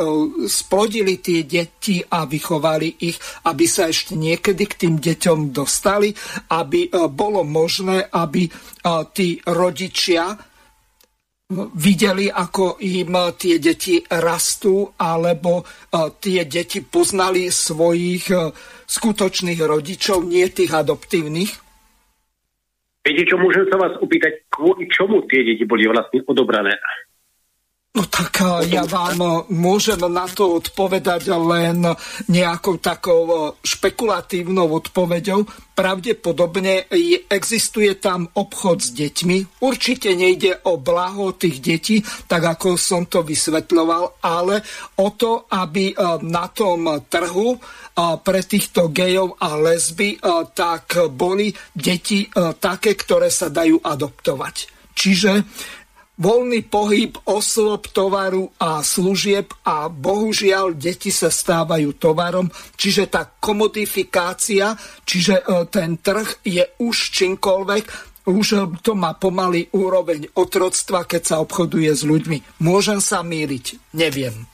splodili tie deti a vychovali ich, aby sa ešte niekedy k tým deťom dostali, aby e, bolo možné, aby e, tí rodičia videli, ako im tie deti rastú, alebo tie deti poznali svojich skutočných rodičov, nie tých adoptívnych? Viete čo, môžem sa vás opýtať, kvôli čomu tie deti boli vlastne odobrané? No tak ja vám môžem na to odpovedať len nejakou takou špekulatívnou odpoveďou. Pravdepodobne existuje tam obchod s deťmi. Určite nejde o blaho tých detí, tak ako som to vysvetľoval, ale o to, aby na tom trhu pre týchto gejov a lesby tak boli deti také, ktoré sa dajú adoptovať. Čiže voľný pohyb osôb, tovaru a služieb a bohužiaľ deti sa stávajú tovarom, čiže tá komodifikácia, čiže e, ten trh je už čímkoľvek, už e, to má pomaly úroveň otroctva, keď sa obchoduje s ľuďmi. Môžem sa míriť? Neviem.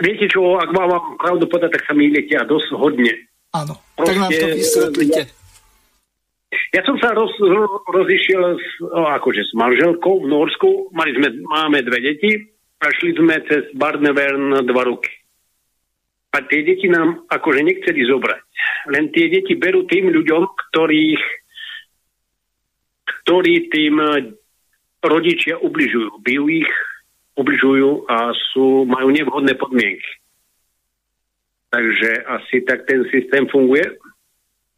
Viete čo, ak vám pravdu povedať, tak sa mýlite a dosť hodne. Áno, Proste, tak nám to vysvetlite. Ja ja som sa roz, rozišiel s, akože s manželkou v Norsku, mali sme, máme dve deti a šli sme cez Barnevern dva roky. A tie deti nám akože nechceli zobrať. Len tie deti berú tým ľuďom, ktorých, ktorí tým rodičia ubližujú. Bijú ich, ubližujú a sú, majú nevhodné podmienky. Takže asi tak ten systém funguje.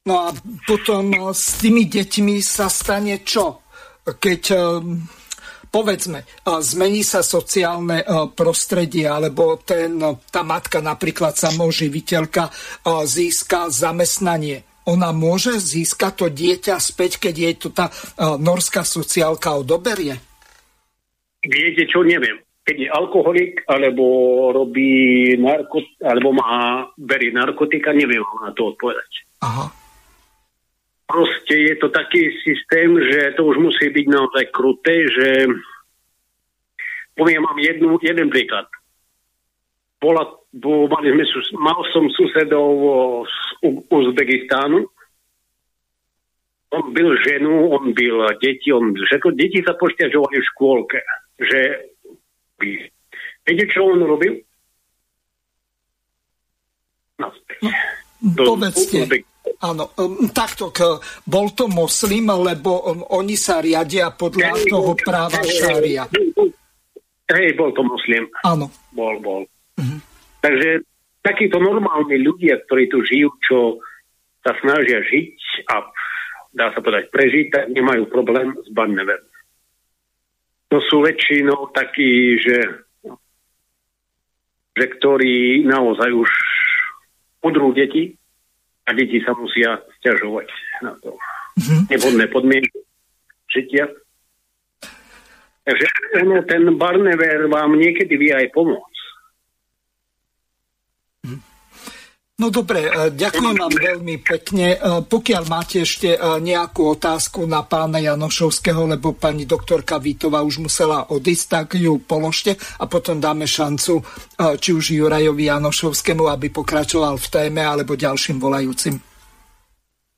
No a potom eh, s tými deťmi sa stane čo? Keď eh, povedzme, eh, zmení sa sociálne prostredie, alebo ten, tá matka, napríklad samoživiteľka, získa zamestnanie. Ona môže získať to dieťa späť, keď jej to tá norská sociálka odoberie? Viete čo, neviem. Keď je alkoholik, alebo robí narkot, alebo má, berie narkotika, neviem na to odpovedať. Aha proste je to taký systém, že to už musí byť naozaj kruté, že poviem vám jednu, jeden príklad. Bola, bo, mali sme, mal som susedov z Uzbekistánu, on byl ženu, on byl deti, on všetko, deti sa pošťažovali v škôlke, že viete, čo on robil? Naspäť. No, povedzte. Áno, um, takto, bol to moslim, lebo um, oni sa riadia podľa hey, toho práva šária. Hej, bol to moslim. Áno. Bol, bol. Uh-huh. Takže takíto normálni ľudia, ktorí tu žijú, čo sa snažia žiť a dá sa povedať prežiť, tak nemajú problém s Bannever. To sú väčšinou takí, že, že ktorí naozaj už udrú deti, a deti sa musia stiažovať na to. Mm-hmm. Nevhodné podmienky žitia. Takže ten Barnever vám niekedy vie aj pomôcť. No dobre, e, ďakujem vám veľmi pekne. E, pokiaľ máte ešte e, nejakú otázku na pána Janošovského, lebo pani doktorka Vítova už musela odísť, tak ju položte a potom dáme šancu či už Jurajovi Janošovskému, aby pokračoval v téme, alebo ďalším volajúcim.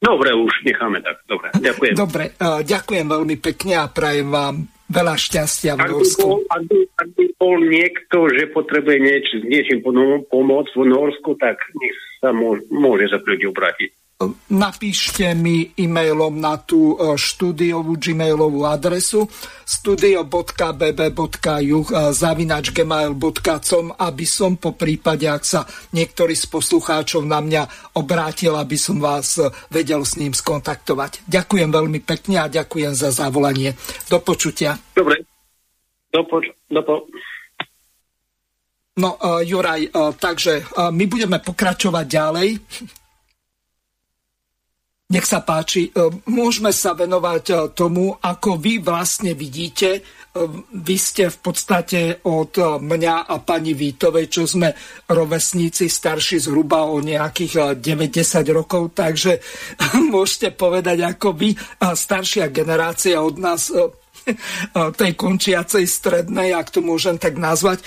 Dobre, už necháme tak. Dobre, ďakujem. Dobre, ďakujem veľmi pekne a prajem vám veľa šťastia v Norsku. Ak by, bol, ak, by, ak by bol niekto, že potrebuje nieč, niečím pomôcť v Norsku, tak nech sa môže, môže sa ľudí obrátiť napíšte mi e-mailom na tú e, štúdiovú gmailovú adresu studio.bb.juh e, zavinač gmail.com aby som po prípade, ak sa niektorý z poslucháčov na mňa obrátil, aby som vás e, vedel s ním skontaktovať. Ďakujem veľmi pekne a ďakujem za zavolanie. Do počutia. Dobre. Do, poč- do po- No, uh, Juraj, uh, takže uh, my budeme pokračovať ďalej. Nech sa páči, môžeme sa venovať tomu, ako vy vlastne vidíte. Vy ste v podstate od mňa a pani Vítovej, čo sme rovesníci starší zhruba o nejakých 90 rokov, takže môžete povedať, ako vy, staršia generácia od nás tej končiacej strednej, ak to môžem tak nazvať.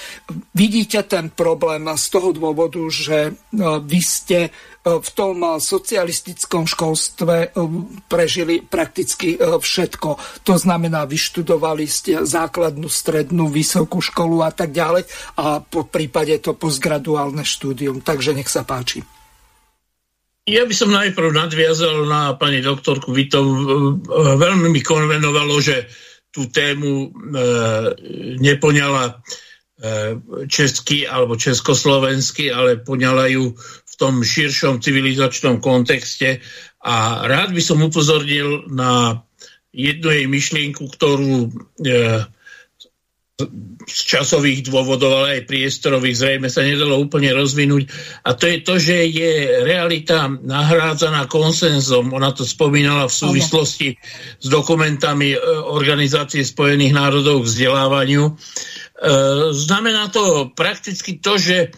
Vidíte ten problém z toho dôvodu, že e, vy ste e, v tom socialistickom školstve e, prežili prakticky všetko. To znamená, vyštudovali ste základnú, strednú, vysokú školu a tak ďalej a po prípade to postgraduálne štúdium. Takže nech sa páči. Ja by som najprv nadviazal na pani doktorku Vitov. Veľmi mi konvenovalo, že tú tému e, nepoňala český alebo československý, ale poňalajú v tom širšom civilizačnom kontexte. A rád by som upozornil na jednu jej myšlienku, ktorú e, z časových dôvodov, ale aj priestorových zrejme sa nedalo úplne rozvinúť. A to je to, že je realita nahrádzaná konsenzom. Ona to spomínala v súvislosti s dokumentami e, Organizácie spojených národov k vzdelávaniu. E, znamená to prakticky to, že e,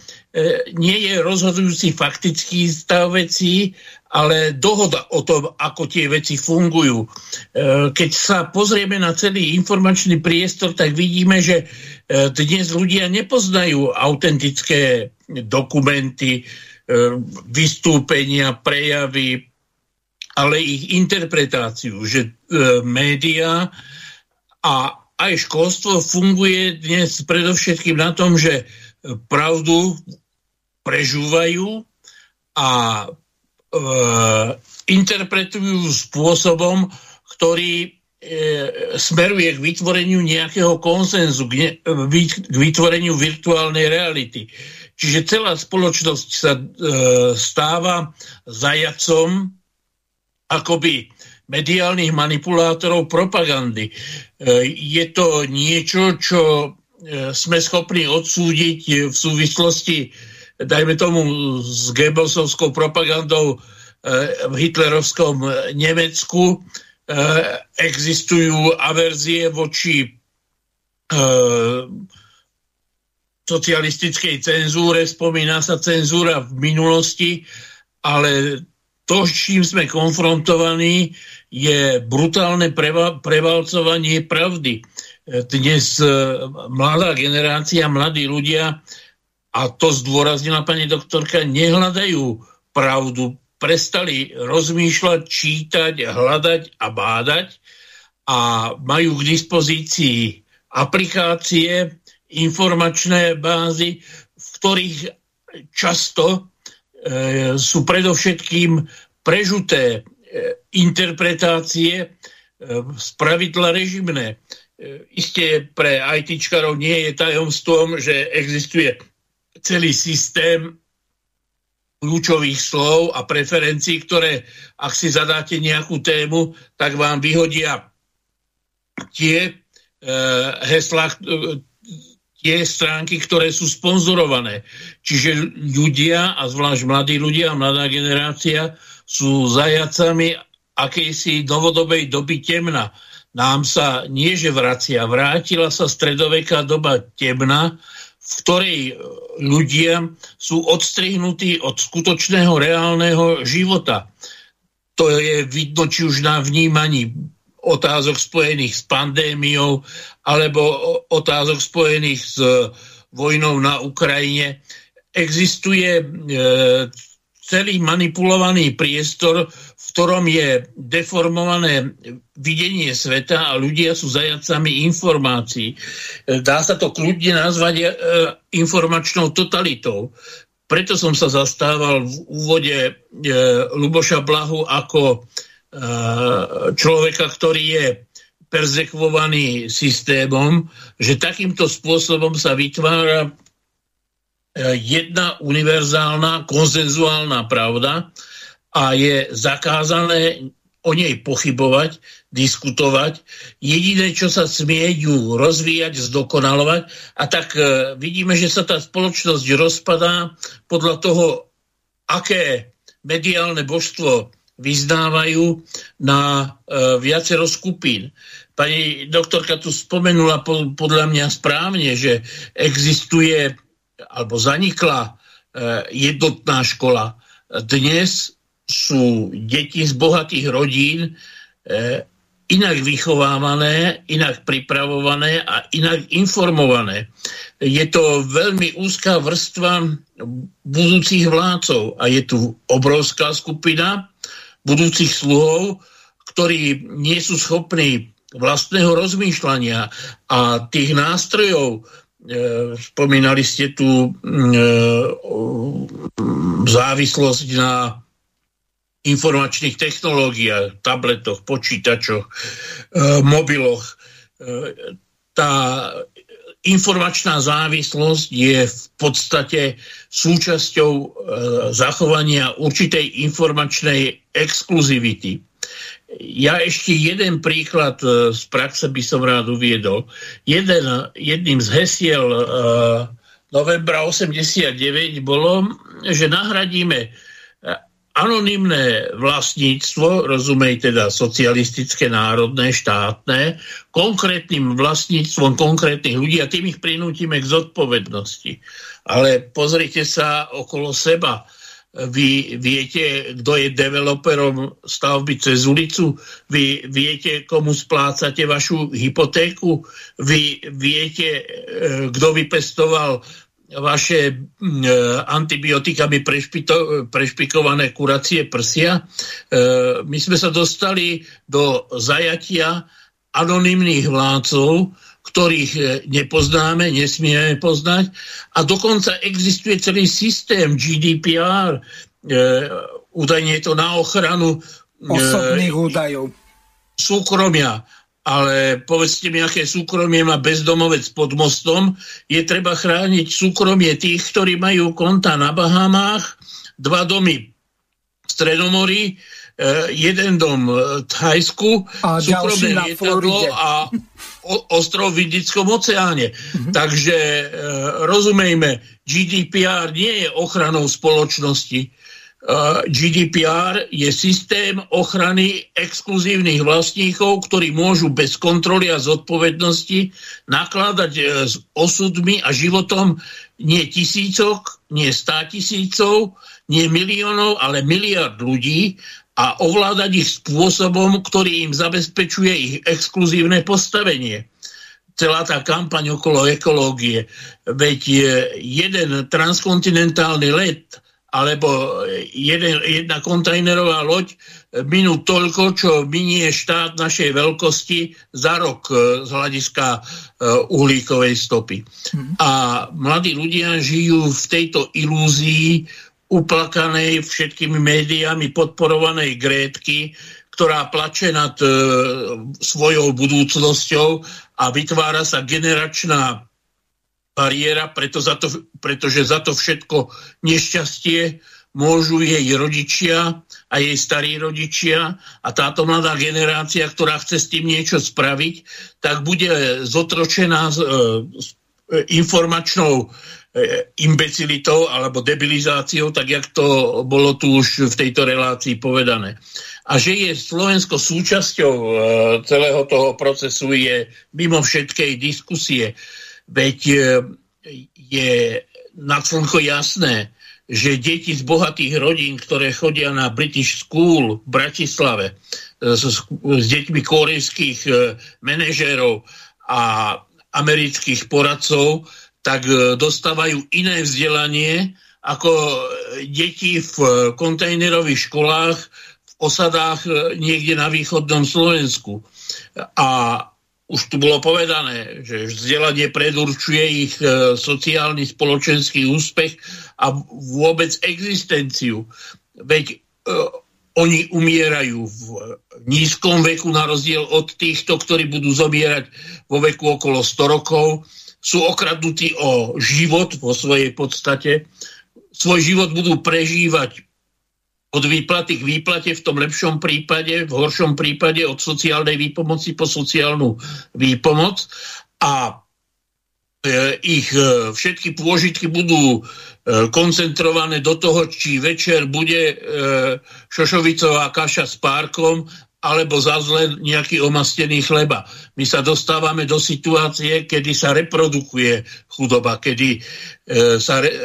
nie je rozhodujúci faktický stav vecí, ale dohoda o tom, ako tie veci fungujú. E, keď sa pozrieme na celý informačný priestor, tak vidíme, že e, dnes ľudia nepoznajú autentické dokumenty, e, vystúpenia, prejavy, ale ich interpretáciu, že média a aj školstvo funguje dnes predovšetkým na tom, že pravdu prežúvajú a interpretujú spôsobom, ktorý e, smeruje k vytvoreniu nejakého konsenzu, k, ne, k vytvoreniu virtuálnej reality. Čiže celá spoločnosť sa e, stáva zajacom akoby mediálnych manipulátorov propagandy. E, je to niečo, čo e, sme schopní odsúdiť v súvislosti dajme tomu s Goebbelsovskou propagandou eh, v hitlerovskom eh, Nemecku eh, existujú averzie voči socialistickej cenzúre, spomína sa cenzúra v minulosti, ale to, s čím sme konfrontovaní, je brutálne prevalcovanie pravdy. Dnes mladá generácia, mladí ľudia a to zdôraznila pani doktorka, nehľadajú pravdu, prestali rozmýšľať, čítať, hľadať a bádať a majú k dispozícii aplikácie, informačné bázy, v ktorých často e, sú predovšetkým prežuté e, interpretácie e, z pravidla režimné. E, isté pre ITčkarov nie je tajomstvom, že existuje celý systém kľúčových slov a preferencií, ktoré, ak si zadáte nejakú tému, tak vám vyhodia tie e, heslá, e, tie stránky, ktoré sú sponzorované. Čiže ľudia, a zvlášť mladí ľudia mladá generácia, sú zajacami akejsi novodobej doby temna. Nám sa nie, že vracia, vrátila sa stredoveká doba temna, v ktorej ľudia sú odstrihnutí od skutočného reálneho života. To je vidno či už na vnímaní otázok spojených s pandémiou alebo otázok spojených s vojnou na Ukrajine. Existuje e, celý manipulovaný priestor, v ktorom je deformované videnie sveta a ľudia sú zajacami informácií. Dá sa to kľudne nazvať e, informačnou totalitou. Preto som sa zastával v úvode e, Luboša Blahu ako e, človeka, ktorý je perzekvovaný systémom, že takýmto spôsobom sa vytvára E, jedna univerzálna, konzenzuálna pravda a je zakázané o nej pochybovať, diskutovať. Jediné, čo sa smie ju rozvíjať, zdokonalovať. A tak e, vidíme, že sa tá spoločnosť rozpadá podľa toho, aké mediálne božstvo vyznávajú na e, viacero skupín. Pani doktorka tu spomenula po, podľa mňa správne, že existuje alebo zanikla e, jednotná škola. Dnes sú deti z bohatých rodín e, inak vychovávané, inak pripravované a inak informované. Je to veľmi úzká vrstva budúcich vládcov a je tu obrovská skupina budúcich sluhov, ktorí nie sú schopní vlastného rozmýšľania a tých nástrojov, spomínali ste tu mm, e, závislosť na informačných technológiách, tabletoch, počítačoch, e, mobiloch. Tá informačná závislosť je v podstate súčasťou e, zachovania určitej informačnej exkluzivity. Ja ešte jeden príklad e, z praxe by som rád uviedol. Jeden, jedným z hesiel e, novembra 89 bolo, že nahradíme anonymné vlastníctvo, rozumej teda socialistické, národné, štátne, konkrétnym vlastníctvom konkrétnych ľudí a tým ich prinútime k zodpovednosti. Ale pozrite sa okolo seba. Vy viete, kto je developerom stavby cez ulicu? Vy viete, komu splácate vašu hypotéku? Vy viete, e, kto vypestoval vaše e, antibiotikami prešpito, prešpikované kuracie prsia. E, my sme sa dostali do zajatia anonimných vládcov, ktorých e, nepoznáme, nesmieme poznať. A dokonca existuje celý systém GDPR, údajne je to na ochranu osobných údajov súkromia ale povedzte mi, aké súkromie má bezdomovec pod mostom. Je treba chrániť súkromie tých, ktorí majú konta na Bahamách, dva domy v Stredomorí, jeden dom v Thajsku, a súkromné lietadlo a ostrov v Indickom oceáne. Mm-hmm. Takže e, rozumejme, GDPR nie je ochranou spoločnosti GDPR je systém ochrany exkluzívnych vlastníkov, ktorí môžu bez kontroly a zodpovednosti nakladať e, s osudmi a životom nie tisícok, nie stá tisícov, nie miliónov, ale miliard ľudí a ovládať ich spôsobom, ktorý im zabezpečuje ich exkluzívne postavenie celá tá kampaň okolo ekológie. Veď jeden transkontinentálny let alebo jeden, jedna kontajnerová loď minú toľko, čo minie štát našej veľkosti za rok e, z hľadiska e, uhlíkovej stopy. Hmm. A mladí ľudia žijú v tejto ilúzii uplakanej všetkými médiami podporovanej Grétky, ktorá plače nad e, svojou budúcnosťou a vytvára sa generačná bariéra, preto za to, pretože za to všetko nešťastie môžu jej rodičia a jej starí rodičia a táto mladá generácia, ktorá chce s tým niečo spraviť, tak bude zotročená s, e, e, informačnou imbecilitou alebo debilizáciou, tak jak to bolo tu už v tejto relácii povedané. A že je Slovensko súčasťou celého toho procesu je mimo všetkej diskusie. Veď e, je na slnko jasné, že deti z bohatých rodín, ktoré chodia na British School v Bratislave e, s, s deťmi korejských e, manažérov a amerických poradcov, tak dostávajú iné vzdelanie ako deti v kontajnerových školách v osadách niekde na východnom Slovensku. A už tu bolo povedané, že vzdelanie predurčuje ich e, sociálny, spoločenský úspech a vôbec existenciu. Veď e, oni umierajú v nízkom veku na rozdiel od týchto, ktorí budú zomierať vo veku okolo 100 rokov. Sú okradnutí o život vo svojej podstate. Svoj život budú prežívať od výplaty k výplate v tom lepšom prípade, v horšom prípade od sociálnej výpomoci po sociálnu výpomoc a e, ich e, všetky pôžitky budú e, koncentrované do toho, či večer bude šošovicová kaša s párkom alebo zle nejaký omastený chleba. My sa dostávame do situácie, kedy sa reprodukuje chudoba, kedy e, sa re, e,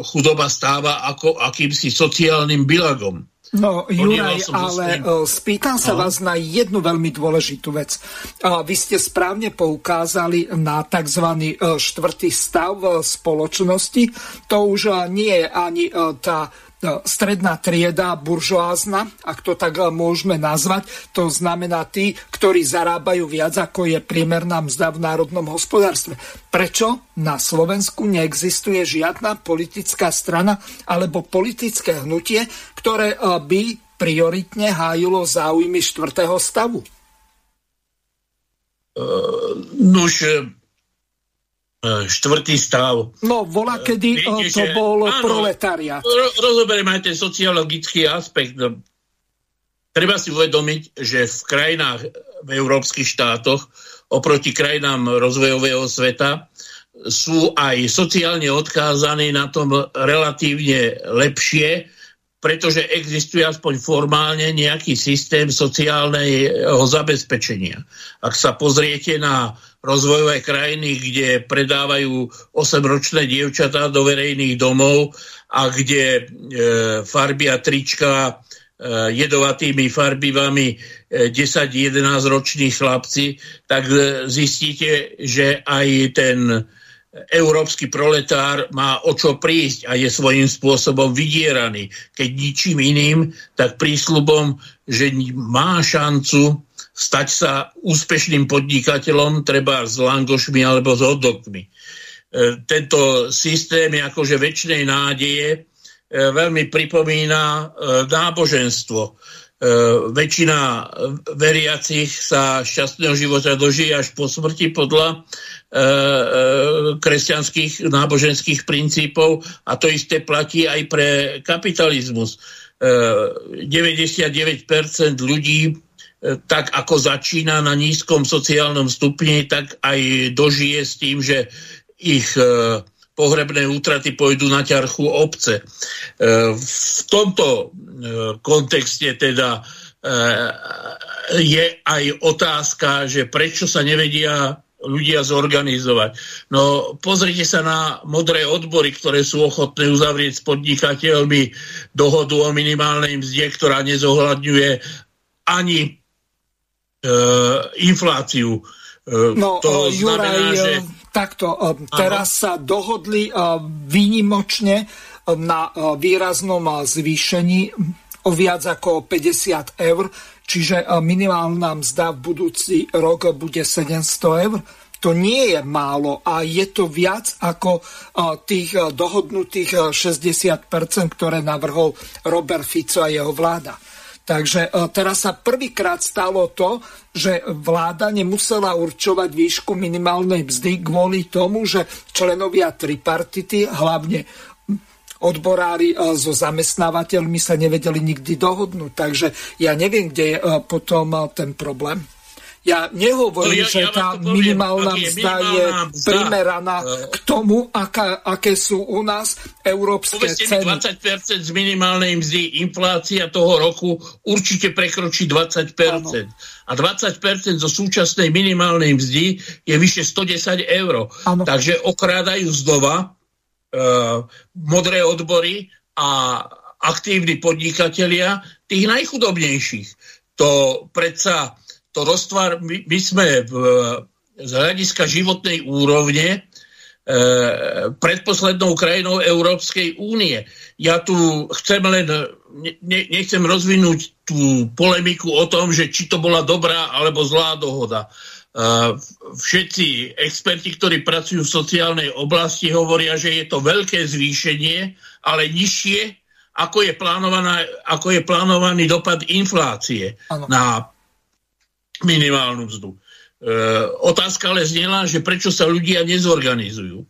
chudoba stáva ako akýmsi sociálnym bilagom. No, Juraj, ale e, spýtam sa Aha. vás na jednu veľmi dôležitú vec. Vy ste správne poukázali na tzv. E, štvrtý stav v spoločnosti. To už e, nie je ani tá stredná trieda buržoázna, ak to tak eh, môžeme nazvať, to znamená tí, ktorí zarábajú viac ako je priemerná mzda v národnom hospodárstve. Prečo na Slovensku neexistuje žiadna politická strana alebo politické hnutie, ktoré eh, by prioritne hájilo záujmy štvrtého stavu? Uh, nuž, štvrtý stav. No, volá, kedy Viete, to že, bol áno, proletariat. Rozoberieme aj ten sociologický aspekt. Treba si uvedomiť, že v krajinách, v európskych štátoch, oproti krajinám rozvojového sveta, sú aj sociálne odkázaní na tom relatívne lepšie, pretože existuje aspoň formálne nejaký systém sociálneho zabezpečenia. Ak sa pozriete na rozvojové krajiny, kde predávajú 8-ročné dievčatá do verejných domov a kde e, farby a trička e, jedovatými farbivami 10-11 e, roční chlapci, tak e, zistíte, že aj ten európsky proletár má o čo prísť a je svojím spôsobom vydieraný. Keď ničím iným, tak prísľubom, že má šancu stať sa úspešným podnikateľom, treba s langošmi alebo s hodokmi. E, tento systém je akože väčšinej nádeje e, veľmi pripomína e, náboženstvo väčšina veriacich sa šťastného života dožije až po smrti podľa kresťanských náboženských princípov a to isté platí aj pre kapitalizmus. 99% ľudí tak ako začína na nízkom sociálnom stupni, tak aj dožije s tým, že ich pohrebné útraty pôjdu na ťarchu obce. E, v tomto e, kontexte teda e, je aj otázka, že prečo sa nevedia ľudia zorganizovať. No pozrite sa na modré odbory, ktoré sú ochotné uzavrieť s podnikateľmi dohodu o minimálnej mzde, ktorá nezohľadňuje ani e, infláciu. E, no, to znamená, Juraj, že Takto, e, teraz sa dohodli e, výnimočne e, na výraznom zvýšení o viac ako 50 eur, čiže minimálna mzda v budúci rok bude 700 eur. To nie je málo a je to viac ako tých dohodnutých 60%, ktoré navrhol Robert Fico a jeho vláda. Takže e, teraz sa prvýkrát stalo to, že vláda nemusela určovať výšku minimálnej mzdy kvôli tomu, že členovia tripartity, hlavne odborári e, so zamestnávateľmi sa nevedeli nikdy dohodnúť. Takže ja neviem, kde je e, potom ten problém. Ja nehovorím, no, ja, že ja tá minimálna mzda je mzda, primeraná uh, k tomu, aká, aké sú u nás európske ceny. 20% z minimálnej mzdy inflácia toho roku určite prekročí 20%. Ano. A 20% zo súčasnej minimálnej mzdy je vyše 110 eur. Takže okrádajú znova uh, modré odbory a aktívni podnikatelia tých najchudobnejších. To predsa to roztvar, my, my sme v, z hľadiska životnej úrovne e, predposlednou krajinou Európskej únie. Ja tu chcem len, ne, nechcem rozvinúť tú polemiku o tom, že či to bola dobrá alebo zlá dohoda. E, všetci experti, ktorí pracujú v sociálnej oblasti, hovoria, že je to veľké zvýšenie, ale nižšie, ako je, ako je plánovaný dopad inflácie ano. na minimálnu mzdu. E, otázka ale znela, že prečo sa ľudia nezorganizujú. E,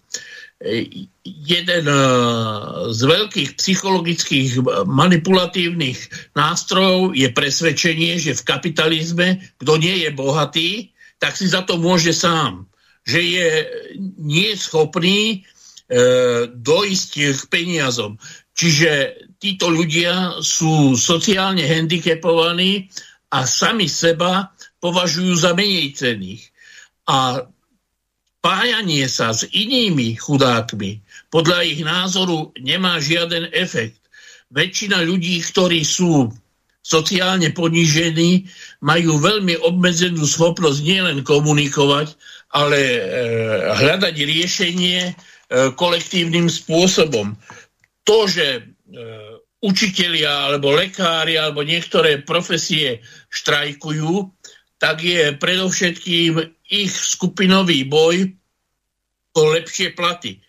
jeden e, z veľkých psychologických manipulatívnych nástrojov je presvedčenie, že v kapitalizme, kto nie je bohatý, tak si za to môže sám. Že je neschopný e, dojsť k peniazom. Čiže títo ľudia sú sociálne handicapovaní a sami seba považujú za menej cených. A pájanie sa s inými chudákmi podľa ich názoru nemá žiaden efekt. Väčšina ľudí, ktorí sú sociálne ponížení, majú veľmi obmedzenú schopnosť nielen komunikovať, ale e, hľadať riešenie e, kolektívnym spôsobom. To, že e, učitelia alebo lekári alebo niektoré profesie štrajkujú, tak je predovšetkým ich skupinový boj o lepšie platy.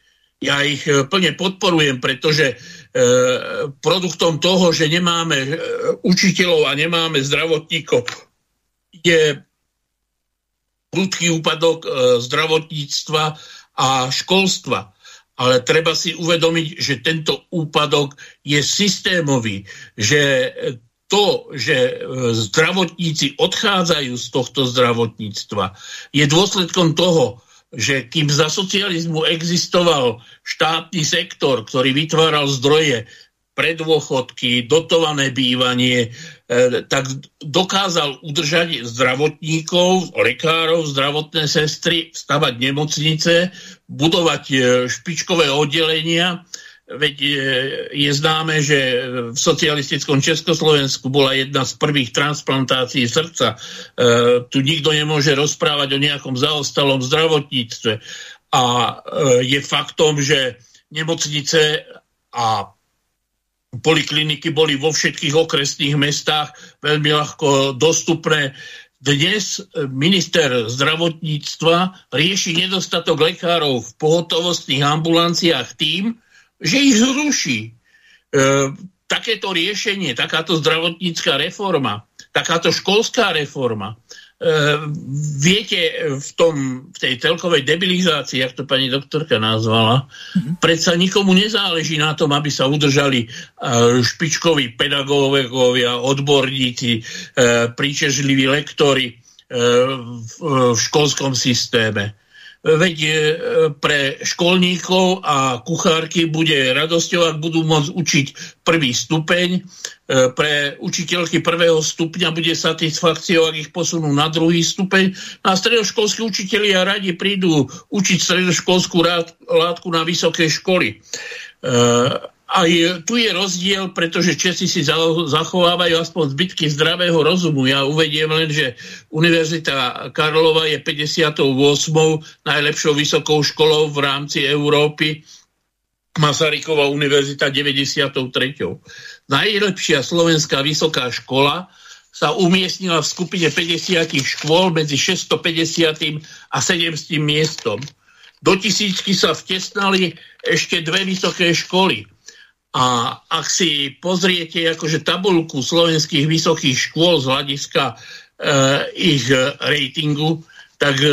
Ja ich e, plne podporujem, pretože e, produktom toho, že nemáme e, učiteľov a nemáme zdravotníkov, je prudký úpadok e, zdravotníctva a školstva. Ale treba si uvedomiť, že tento úpadok je systémový, že to, že e, zdravotníci odchádzajú z tohto zdravotníctva, je dôsledkom toho, že kým za socializmu existoval štátny sektor, ktorý vytváral zdroje predôchodky, dotované bývanie, e, tak dokázal udržať zdravotníkov, lekárov, zdravotné sestry, stavať nemocnice, budovať e, špičkové oddelenia. Veď e, je známe, že v socialistickom Československu bola jedna z prvých transplantácií srdca. Tu nikto nemôže rozprávať o nejakom zaostalom zdravotníctve. A je faktom, že nemocnice a Polikliniky boli vo všetkých okresných mestách veľmi ľahko dostupné. Dnes minister zdravotníctva rieši nedostatok lekárov v pohotovostných ambulanciách tým, že ich zruší. E, takéto riešenie, takáto zdravotnícká reforma, takáto školská reforma Uh, viete, v, tom, v tej telkovej debilizácii, jak to pani doktorka nazvala, mm-hmm. predsa nikomu nezáleží na tom, aby sa udržali uh, špičkoví pedagógovia, odborníci, uh, príčežliví lektory v, v školskom systéme. Veď pre školníkov a kuchárky bude radosťou, ak budú môcť učiť prvý stupeň. Pre učiteľky prvého stupňa bude satisfakciou, ak ich posunú na druhý stupeň. A stredoškolskí učitelia radi prídu učiť stredoškolskú látku na vysoké školy aj tu je rozdiel, pretože Česi si zachovávajú aspoň zbytky zdravého rozumu. Ja uvediem len, že Univerzita Karlova je 58. najlepšou vysokou školou v rámci Európy. Masaryková univerzita 93. Najlepšia slovenská vysoká škola sa umiestnila v skupine 50 škôl medzi 650. a 700 miestom. Do tisíčky sa vtesnali ešte dve vysoké školy. A ak si pozriete akože tabulku slovenských vysokých škôl z hľadiska e, ich ratingu, tak e,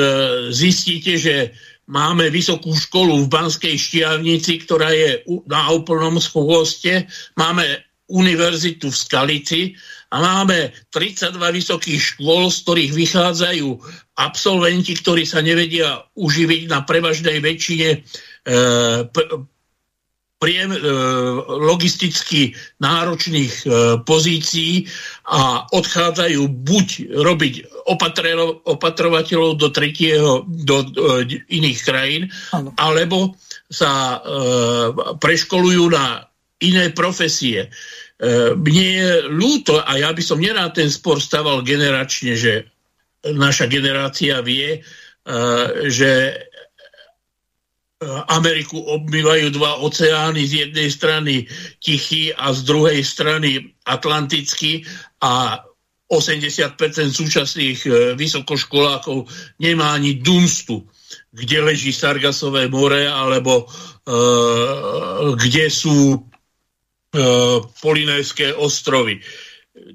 zistíte, že máme vysokú školu v Banskej Štiavnici, ktorá je na úplnom schôste, máme univerzitu v Skalici a máme 32 vysokých škôl, z ktorých vychádzajú absolventi, ktorí sa nevedia uživiť na prevažnej väčšine e, priem, e, logisticky náročných e, pozícií a odchádzajú buď robiť opatro, opatrovateľov do tretieho, do, do e, iných krajín, ano. alebo sa e, preškolujú na iné profesie. E, mne je ľúto, a ja by som nerád ten spor staval generačne, že naša generácia vie, e, že Ameriku obmývajú dva oceány, z jednej strany Tichý a z druhej strany Atlantický a 80% súčasných e, vysokoškolákov nemá ani dunstu, kde leží Sargasové more alebo uh, kde sú uh, Polinéské ostrovy.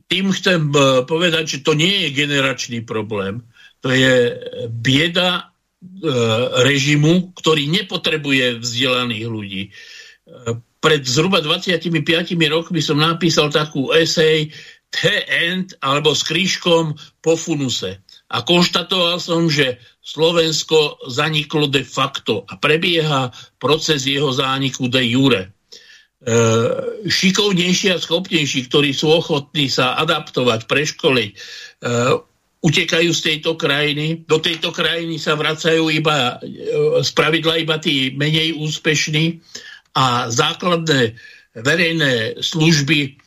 Tým chcem povedať, že to nie je generačný problém, to je bieda E, režimu, ktorý nepotrebuje vzdelaných ľudí. E, pred zhruba 25 rokmi som napísal takú esej The End alebo s krížkom po funuse. A konštatoval som, že Slovensko zaniklo de facto a prebieha proces jeho zániku de jure. E, šikovnejší a schopnejší, ktorí sú ochotní sa adaptovať, preškoliť, e, utekajú z tejto krajiny. Do tejto krajiny sa vracajú iba z e, pravidla iba tí menej úspešní a základné verejné služby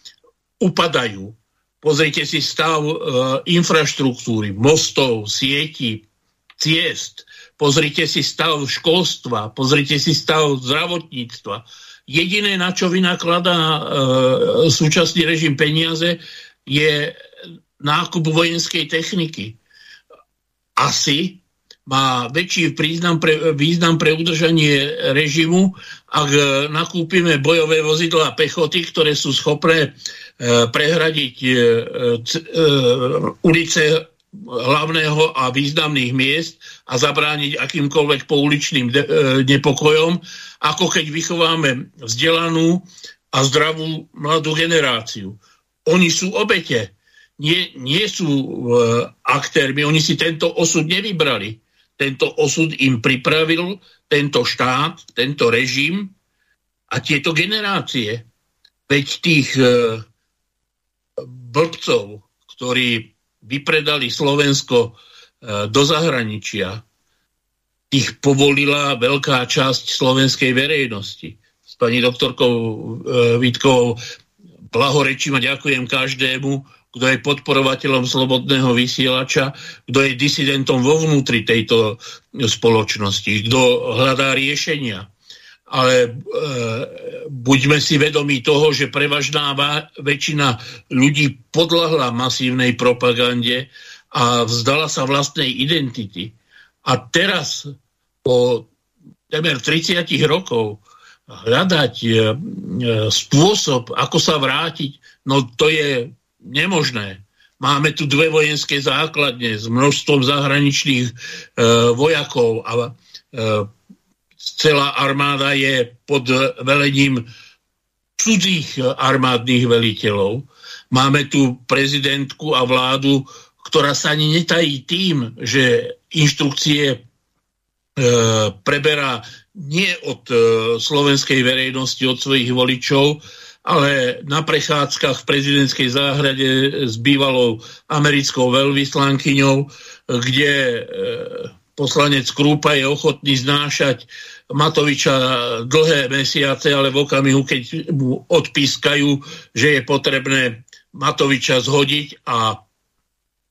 upadajú. Pozrite si stav e, infraštruktúry, mostov, sieti, ciest. Pozrite si stav školstva, pozrite si stav zdravotníctva. Jediné, na čo vynakladá e, súčasný režim peniaze, je nákup vojenskej techniky. Asi má väčší význam pre, význam pre udržanie režimu, ak nakúpime bojové vozidlá pechoty, ktoré sú schopné e, prehradiť e, e, ulice hlavného a významných miest a zabrániť akýmkoľvek pouličným nepokojom, ako keď vychováme vzdelanú a zdravú mladú generáciu. Oni sú obete, nie, nie sú uh, aktérmi, oni si tento osud nevybrali. Tento osud im pripravil tento štát, tento režim a tieto generácie. Veď tých uh, blbcov, ktorí vypredali Slovensko uh, do zahraničia, ich povolila veľká časť slovenskej verejnosti. S pani doktorkou Vítkovou blahorečím a ďakujem každému, kto je podporovateľom slobodného vysielača, kto je disidentom vo vnútri tejto spoločnosti, kto hľadá riešenia. Ale e, buďme si vedomí toho, že prevažná väčšina ľudí podľahla masívnej propagande a vzdala sa vlastnej identity. A teraz, po temer 30 rokov, hľadať e, e, spôsob, ako sa vrátiť, no to je nemožné. Máme tu dve vojenské základne s množstvom zahraničných e, vojakov a e, celá armáda je pod velením cudzích armádnych veliteľov. Máme tu prezidentku a vládu, ktorá sa ani netají tým, že inštrukcie e, preberá nie od e, slovenskej verejnosti, od svojich voličov, ale na prechádzkach v prezidentskej záhrade s bývalou americkou veľvyslankyňou, kde e, poslanec Krúpa je ochotný znášať Matoviča dlhé mesiace, ale v okamihu, keď mu odpískajú, že je potrebné Matoviča zhodiť a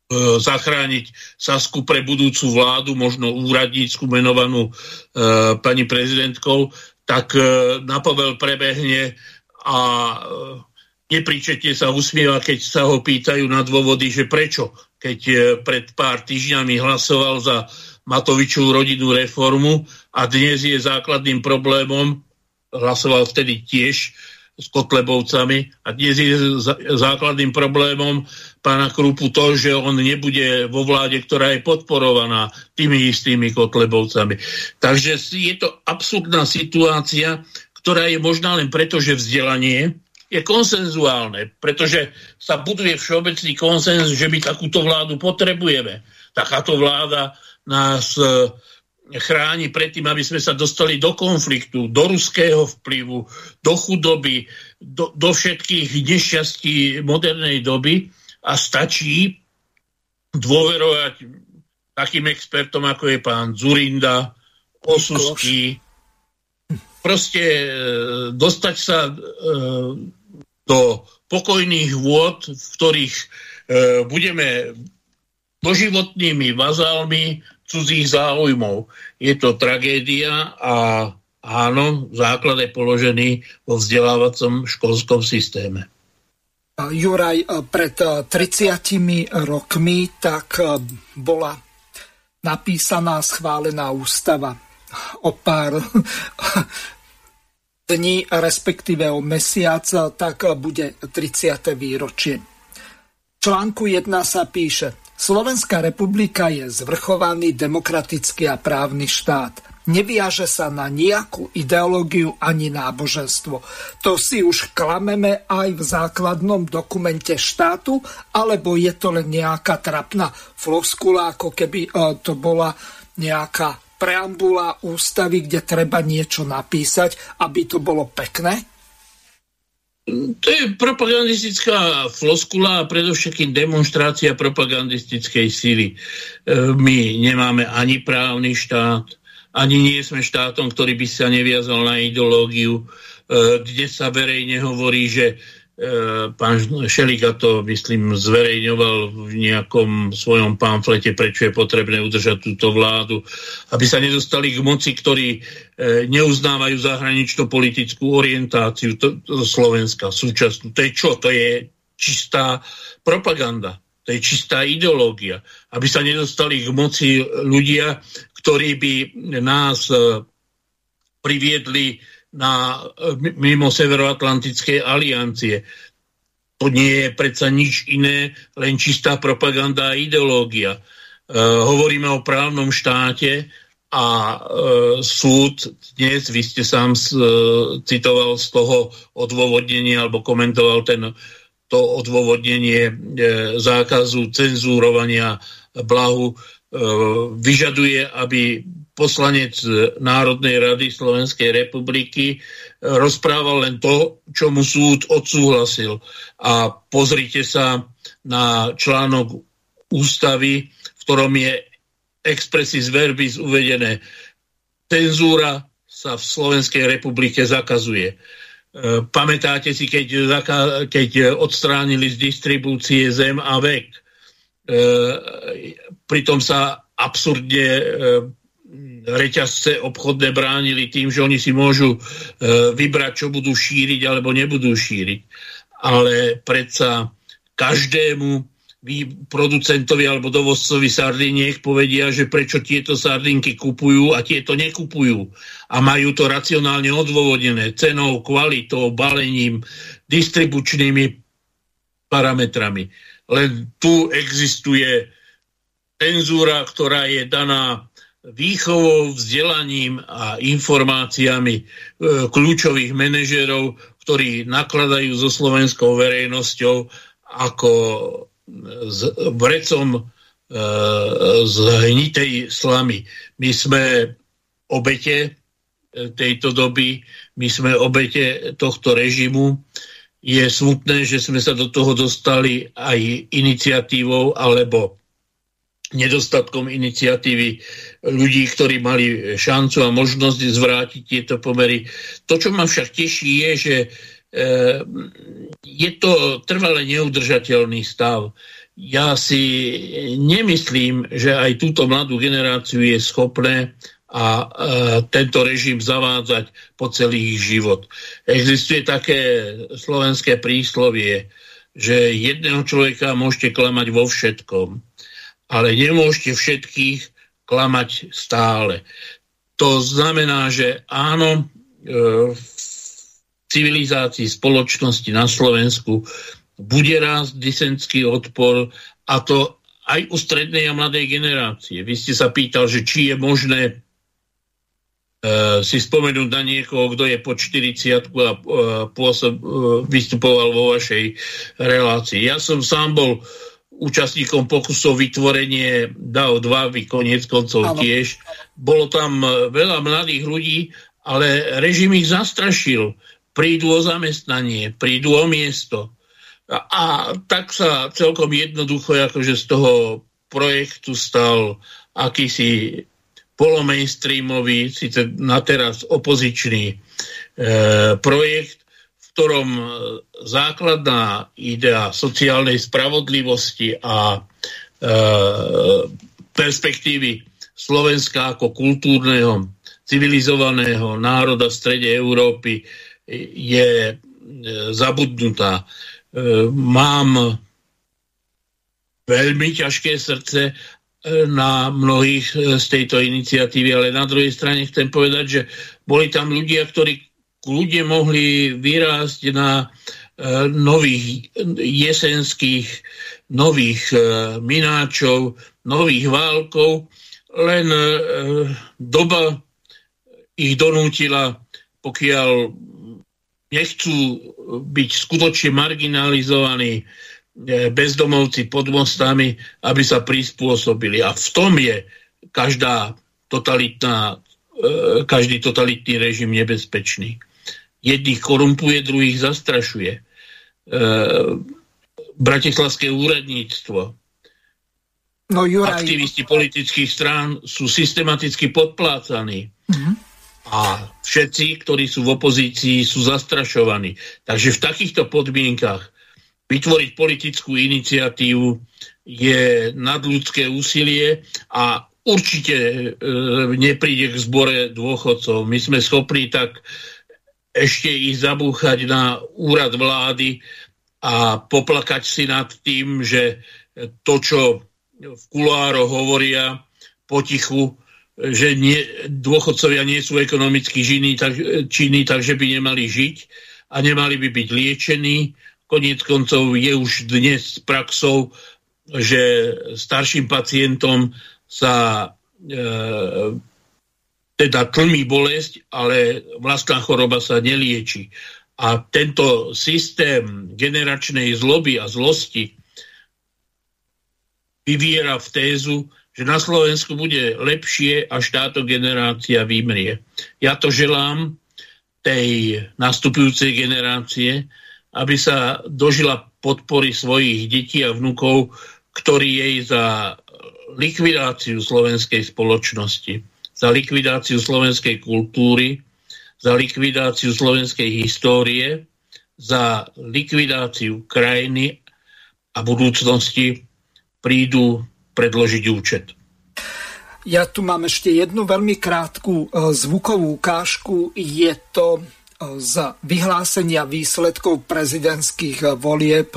E, zachrániť Sasku pre budúcu vládu, možno úradnícku menovanú e, pani prezidentkou, tak e, na povel prebehne a e, nepríčete sa usmieva, keď sa ho pýtajú na dôvody, že prečo, keď e, pred pár týždňami hlasoval za Matovičovú rodinnú reformu a dnes je základným problémom, hlasoval vtedy tiež s Kotlebovcami a dnes je základným problémom pána Krupu to, že on nebude vo vláde, ktorá je podporovaná tými istými Kotlebovcami. Takže je to absurdná situácia, ktorá je možná len preto, že vzdelanie je konsenzuálne, pretože sa buduje všeobecný konsens, že my takúto vládu potrebujeme. Takáto vláda nás chráni pred tým, aby sme sa dostali do konfliktu, do ruského vplyvu, do chudoby, do, do všetkých nešťastí modernej doby a stačí dôverovať takým expertom, ako je pán Zurinda, Osusky, proste e, dostať sa e, do pokojných vôd, v ktorých e, budeme doživotnými vazálmi cudzích záujmov. Je to tragédia a áno, základ je položený vo vzdelávacom školskom systéme. Juraj, pred 30 rokmi tak bola napísaná, schválená ústava. O pár dní, respektíve o mesiac, tak bude 30. výročie. V článku 1 sa píše Slovenská republika je zvrchovaný demokratický a právny štát. Neviaže sa na nejakú ideológiu ani náboženstvo. To si už klameme aj v základnom dokumente štátu, alebo je to len nejaká trapná floskula, ako keby e, to bola nejaká preambula ústavy, kde treba niečo napísať, aby to bolo pekné? To je propagandistická floskula a predovšetkým demonstrácia propagandistickej síly. E, my nemáme ani právny štát, ani nie sme štátom, ktorý by sa neviazal na ideológiu, kde sa verejne hovorí, že E, pán Šelika to, myslím, zverejňoval v nejakom svojom pamflete, prečo je potrebné udržať túto vládu, aby sa nedostali k moci, ktorí e, neuznávajú zahraničnú politickú orientáciu Slovenska súčasnú. To je čo? To je čistá propaganda. To je čistá ideológia. Aby sa nedostali k moci ľudia, ktorí by nás e, priviedli na, mimo Severoatlantickej aliancie. to nie je predsa nič iné, len čistá propaganda a ideológia. E, hovoríme o právnom štáte a e, súd dnes, vy ste sám s, e, citoval z toho odôvodnenia alebo komentoval ten, to odôvodnenie e, zákazu cenzúrovania blahu, e, vyžaduje, aby poslanec Národnej rady Slovenskej republiky rozprával len to, čo mu súd odsúhlasil. A pozrite sa na článok ústavy, v ktorom je expressis verbis uvedené. Cenzúra sa v Slovenskej republike zakazuje. E, pamätáte si, keď, keď odstránili z distribúcie zem a vek. E, pritom sa absurdne e, reťazce obchodné bránili tým, že oni si môžu e, vybrať, čo budú šíriť alebo nebudú šíriť. Ale predsa každému producentovi alebo dovozcovi sardiniek povedia, že prečo tieto sardinky kupujú a tieto nekupujú. A majú to racionálne odôvodené cenou, kvalitou, balením, distribučnými parametrami. Len tu existuje cenzúra, ktorá je daná výchovou, vzdelaním a informáciami e, kľúčových manažerov, ktorí nakladajú so slovenskou verejnosťou ako s vrecom e, z hnitej slamy. My sme obete e, tejto doby, my sme obete tohto režimu. Je smutné, že sme sa do toho dostali aj iniciatívou alebo nedostatkom iniciatívy ľudí, ktorí mali šancu a možnosť zvrátiť tieto pomery. To, čo ma však teší, je, že e, je to trvale neudržateľný stav. Ja si nemyslím, že aj túto mladú generáciu je schopné a e, tento režim zavádzať po celý ich život. Existuje také slovenské príslovie, že jedného človeka môžete klamať vo všetkom ale nemôžete všetkých klamať stále. To znamená, že áno, e, v civilizácii spoločnosti na Slovensku bude rásť disentský odpor a to aj u strednej a mladej generácie. Vy ste sa pýtal, že či je možné e, si spomenúť na niekoho, kto je po 40 a e, pôsob, vystupoval vo vašej relácii. Ja som sám bol účastníkom pokusov vytvorenie DAO 2, koniec koncov ano. tiež. Bolo tam e, veľa mladých ľudí, ale režim ich zastrašil. Prídu o zamestnanie, prídu o miesto. A, a tak sa celkom jednoducho akože z toho projektu stal akýsi polomainstreamový, síce na teraz opozičný e, projekt, ktorom e, základná idea sociálnej spravodlivosti a e, perspektívy Slovenska ako kultúrneho, civilizovaného národa v strede Európy je e, zabudnutá. E, mám veľmi ťažké srdce e, na mnohých z tejto iniciatívy, ale na druhej strane chcem povedať, že boli tam ľudia, ktorí ľudia mohli vyrásť na e, nových jesenských, nových e, mináčov, nových válkov, len e, doba ich donútila, pokiaľ nechcú byť skutočne marginalizovaní bezdomovci pod mostami, aby sa prispôsobili. A v tom je každá totalitná, každý totalitný režim nebezpečný. Jedných korumpuje, druhých zastrašuje. E, bratislavské úradníctvo, no, Juraj... aktivisti politických strán sú systematicky podplácaní. Mm-hmm. A všetci, ktorí sú v opozícii, sú zastrašovaní. Takže v takýchto podmienkach vytvoriť politickú iniciatívu je nadľudské úsilie a určite e, nepríde k zbore dôchodcov. My sme schopní tak ešte ich zabúchať na úrad vlády a poplakať si nad tým, že to, čo v kulároch hovoria potichu, že nie, dôchodcovia nie sú ekonomicky žiny, tak, činní, takže by nemali žiť a nemali by byť liečení. Koniec koncov je už dnes praxou, že starším pacientom sa e, teda tlmí bolesť, ale vlastná choroba sa nelieči. A tento systém generačnej zloby a zlosti vyviera v tézu, že na Slovensku bude lepšie, až táto generácia vymrie. Ja to želám tej nastupujúcej generácie, aby sa dožila podpory svojich detí a vnúkov, ktorí jej za likvidáciu slovenskej spoločnosti, za likvidáciu slovenskej kultúry, za likvidáciu slovenskej histórie, za likvidáciu krajiny a budúcnosti prídu predložiť účet. Ja tu mám ešte jednu veľmi krátku e, zvukovú ukážku. Je to e, z vyhlásenia výsledkov prezidentských e, volieb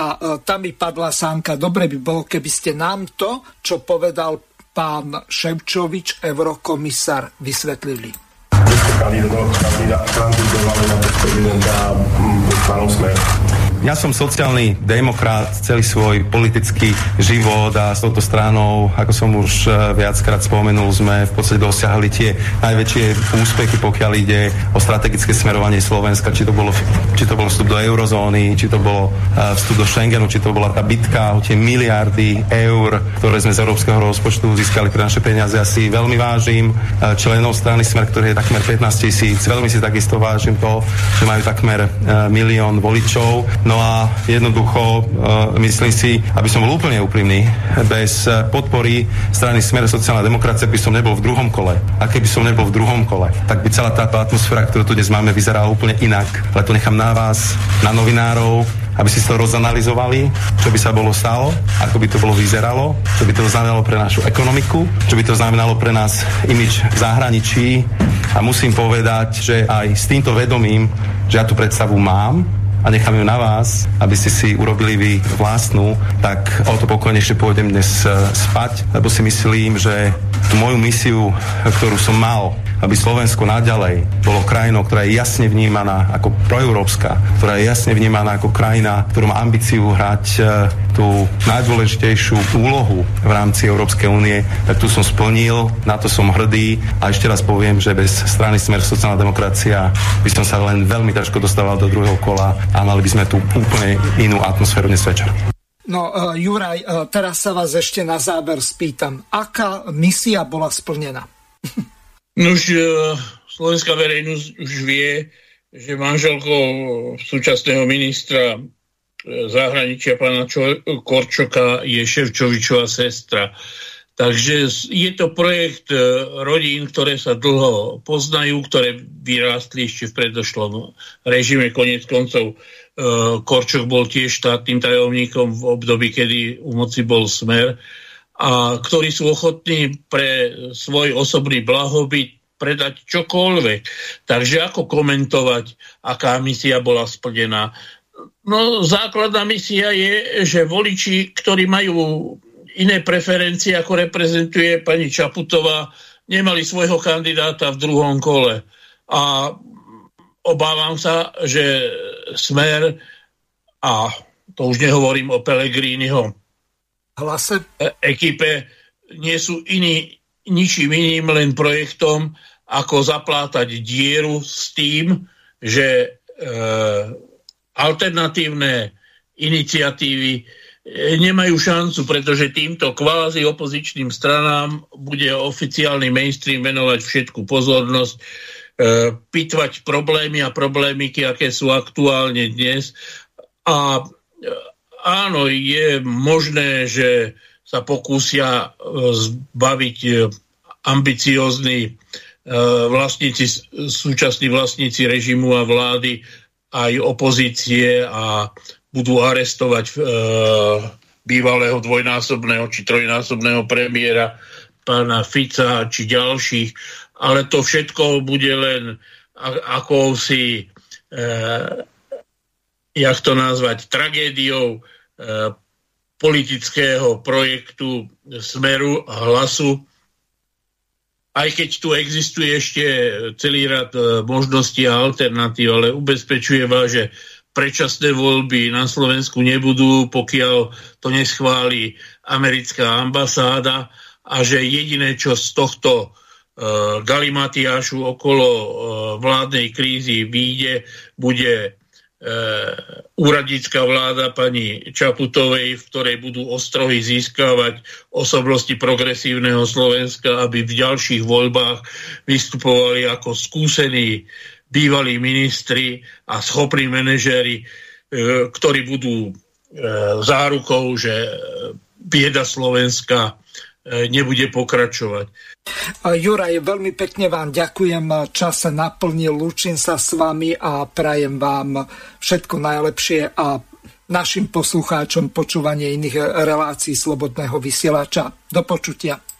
a tam mi padla sánka. Dobre by bolo, keby ste nám to, čo povedal pán Ševčovič, eurokomisár, vysvetlili. Kandidovali na prezidenta pánom Smer ja som sociálny demokrat, celý svoj politický život a s touto stranou, ako som už e, viackrát spomenul, sme v podstate dosiahli tie najväčšie úspechy, pokiaľ ide o strategické smerovanie Slovenska, či to bolo, či to bolo vstup do eurozóny, či to bolo e, vstup do Schengenu, či to bola tá bitka o tie miliardy eur, ktoré sme z európskeho rozpočtu získali pre naše peniaze. Ja si veľmi vážim e, členov strany Smer, ktorý je takmer 15 tisíc. Veľmi si takisto vážim to, že majú takmer milión voličov No a jednoducho uh, myslím si, aby som bol úplne úprimný, bez podpory strany Smer sociálna demokracia by som nebol v druhom kole. A keby som nebol v druhom kole, tak by celá táto atmosféra, ktorú tu dnes máme, vyzerala úplne inak. Ale to nechám na vás, na novinárov, aby si to rozanalizovali, čo by sa bolo stalo, ako by to bolo vyzeralo, čo by to znamenalo pre našu ekonomiku, čo by to znamenalo pre nás imič v zahraničí. A musím povedať, že aj s týmto vedomím, že ja tú predstavu mám, a nechám ju na vás, aby ste si urobili vy vlastnú, tak o to pokojnejšie pôjdem dnes e, spať, lebo si myslím, že tú moju misiu, ktorú som mal, aby Slovensko naďalej bolo krajinou, ktorá je jasne vnímaná ako proeurópska, ktorá je jasne vnímaná ako krajina, ktorú má ambíciu hrať e, tú najdôležitejšiu úlohu v rámci Európskej únie, tak tu som splnil, na to som hrdý. A ešte raz poviem, že bez strany Smer sociálna demokracia by som sa len veľmi ťažko dostával do druhého kola a mali by sme tu úplne inú atmosféru dnes večer. No, uh, Juraj, uh, teraz sa vás ešte na záver spýtam. Aká misia bola splnená? no už uh, slovenská verejnosť už vie, že manželkou súčasného ministra zahraničia pána Korčoka je Ševčovičová sestra. Takže je to projekt rodín, ktoré sa dlho poznajú, ktoré vyrástli ešte v predošlom režime. Konec koncov Korčok bol tiež štátnym tajomníkom v období, kedy u moci bol smer a ktorí sú ochotní pre svoj osobný blahobyt predať čokoľvek. Takže ako komentovať, aká misia bola splnená? No, základná misia je, že voliči, ktorí majú iné preferencie, ako reprezentuje pani Čaputová, nemali svojho kandidáta v druhom kole. A obávam sa, že Smer a to už nehovorím o Pelegrínyho hlase e, ekipe nie sú iní, ničím iným len projektom, ako zaplátať dieru s tým, že e, alternatívne iniciatívy nemajú šancu, pretože týmto kvázi opozičným stranám bude oficiálny mainstream venovať všetku pozornosť E, pitvať problémy a problémiky, aké sú aktuálne dnes. A e, áno, je možné, že sa pokúsia e, zbaviť ambiciózni vlastníci, súčasní vlastníci režimu a vlády aj opozície a budú arestovať bývalého dvojnásobného či trojnásobného premiéra pána Fica či ďalších ale to všetko bude len akousi, e, jak to nazvať, tragédiou e, politického projektu Smeru a Hlasu. Aj keď tu existuje ešte celý rad e, možností a alternatív, ale ubezpečuje vás, že predčasné voľby na Slovensku nebudú, pokiaľ to neschváli americká ambasáda a že jediné, čo z tohto uh, galimatiášu okolo uh, vládnej krízy vyjde, bude uh, úradnícka vláda pani Čaputovej, v ktorej budú ostrohy získavať osobnosti progresívneho Slovenska, aby v ďalších voľbách vystupovali ako skúsení bývalí ministri a schopní manažéri, e, ktorí budú e, zárukou, že bieda Slovenska e, nebude pokračovať. Juraj, veľmi pekne vám ďakujem. Čas sa naplnil, lúčim sa s vami a prajem vám všetko najlepšie a našim poslucháčom počúvanie iných relácií Slobodného vysielača. Do počutia.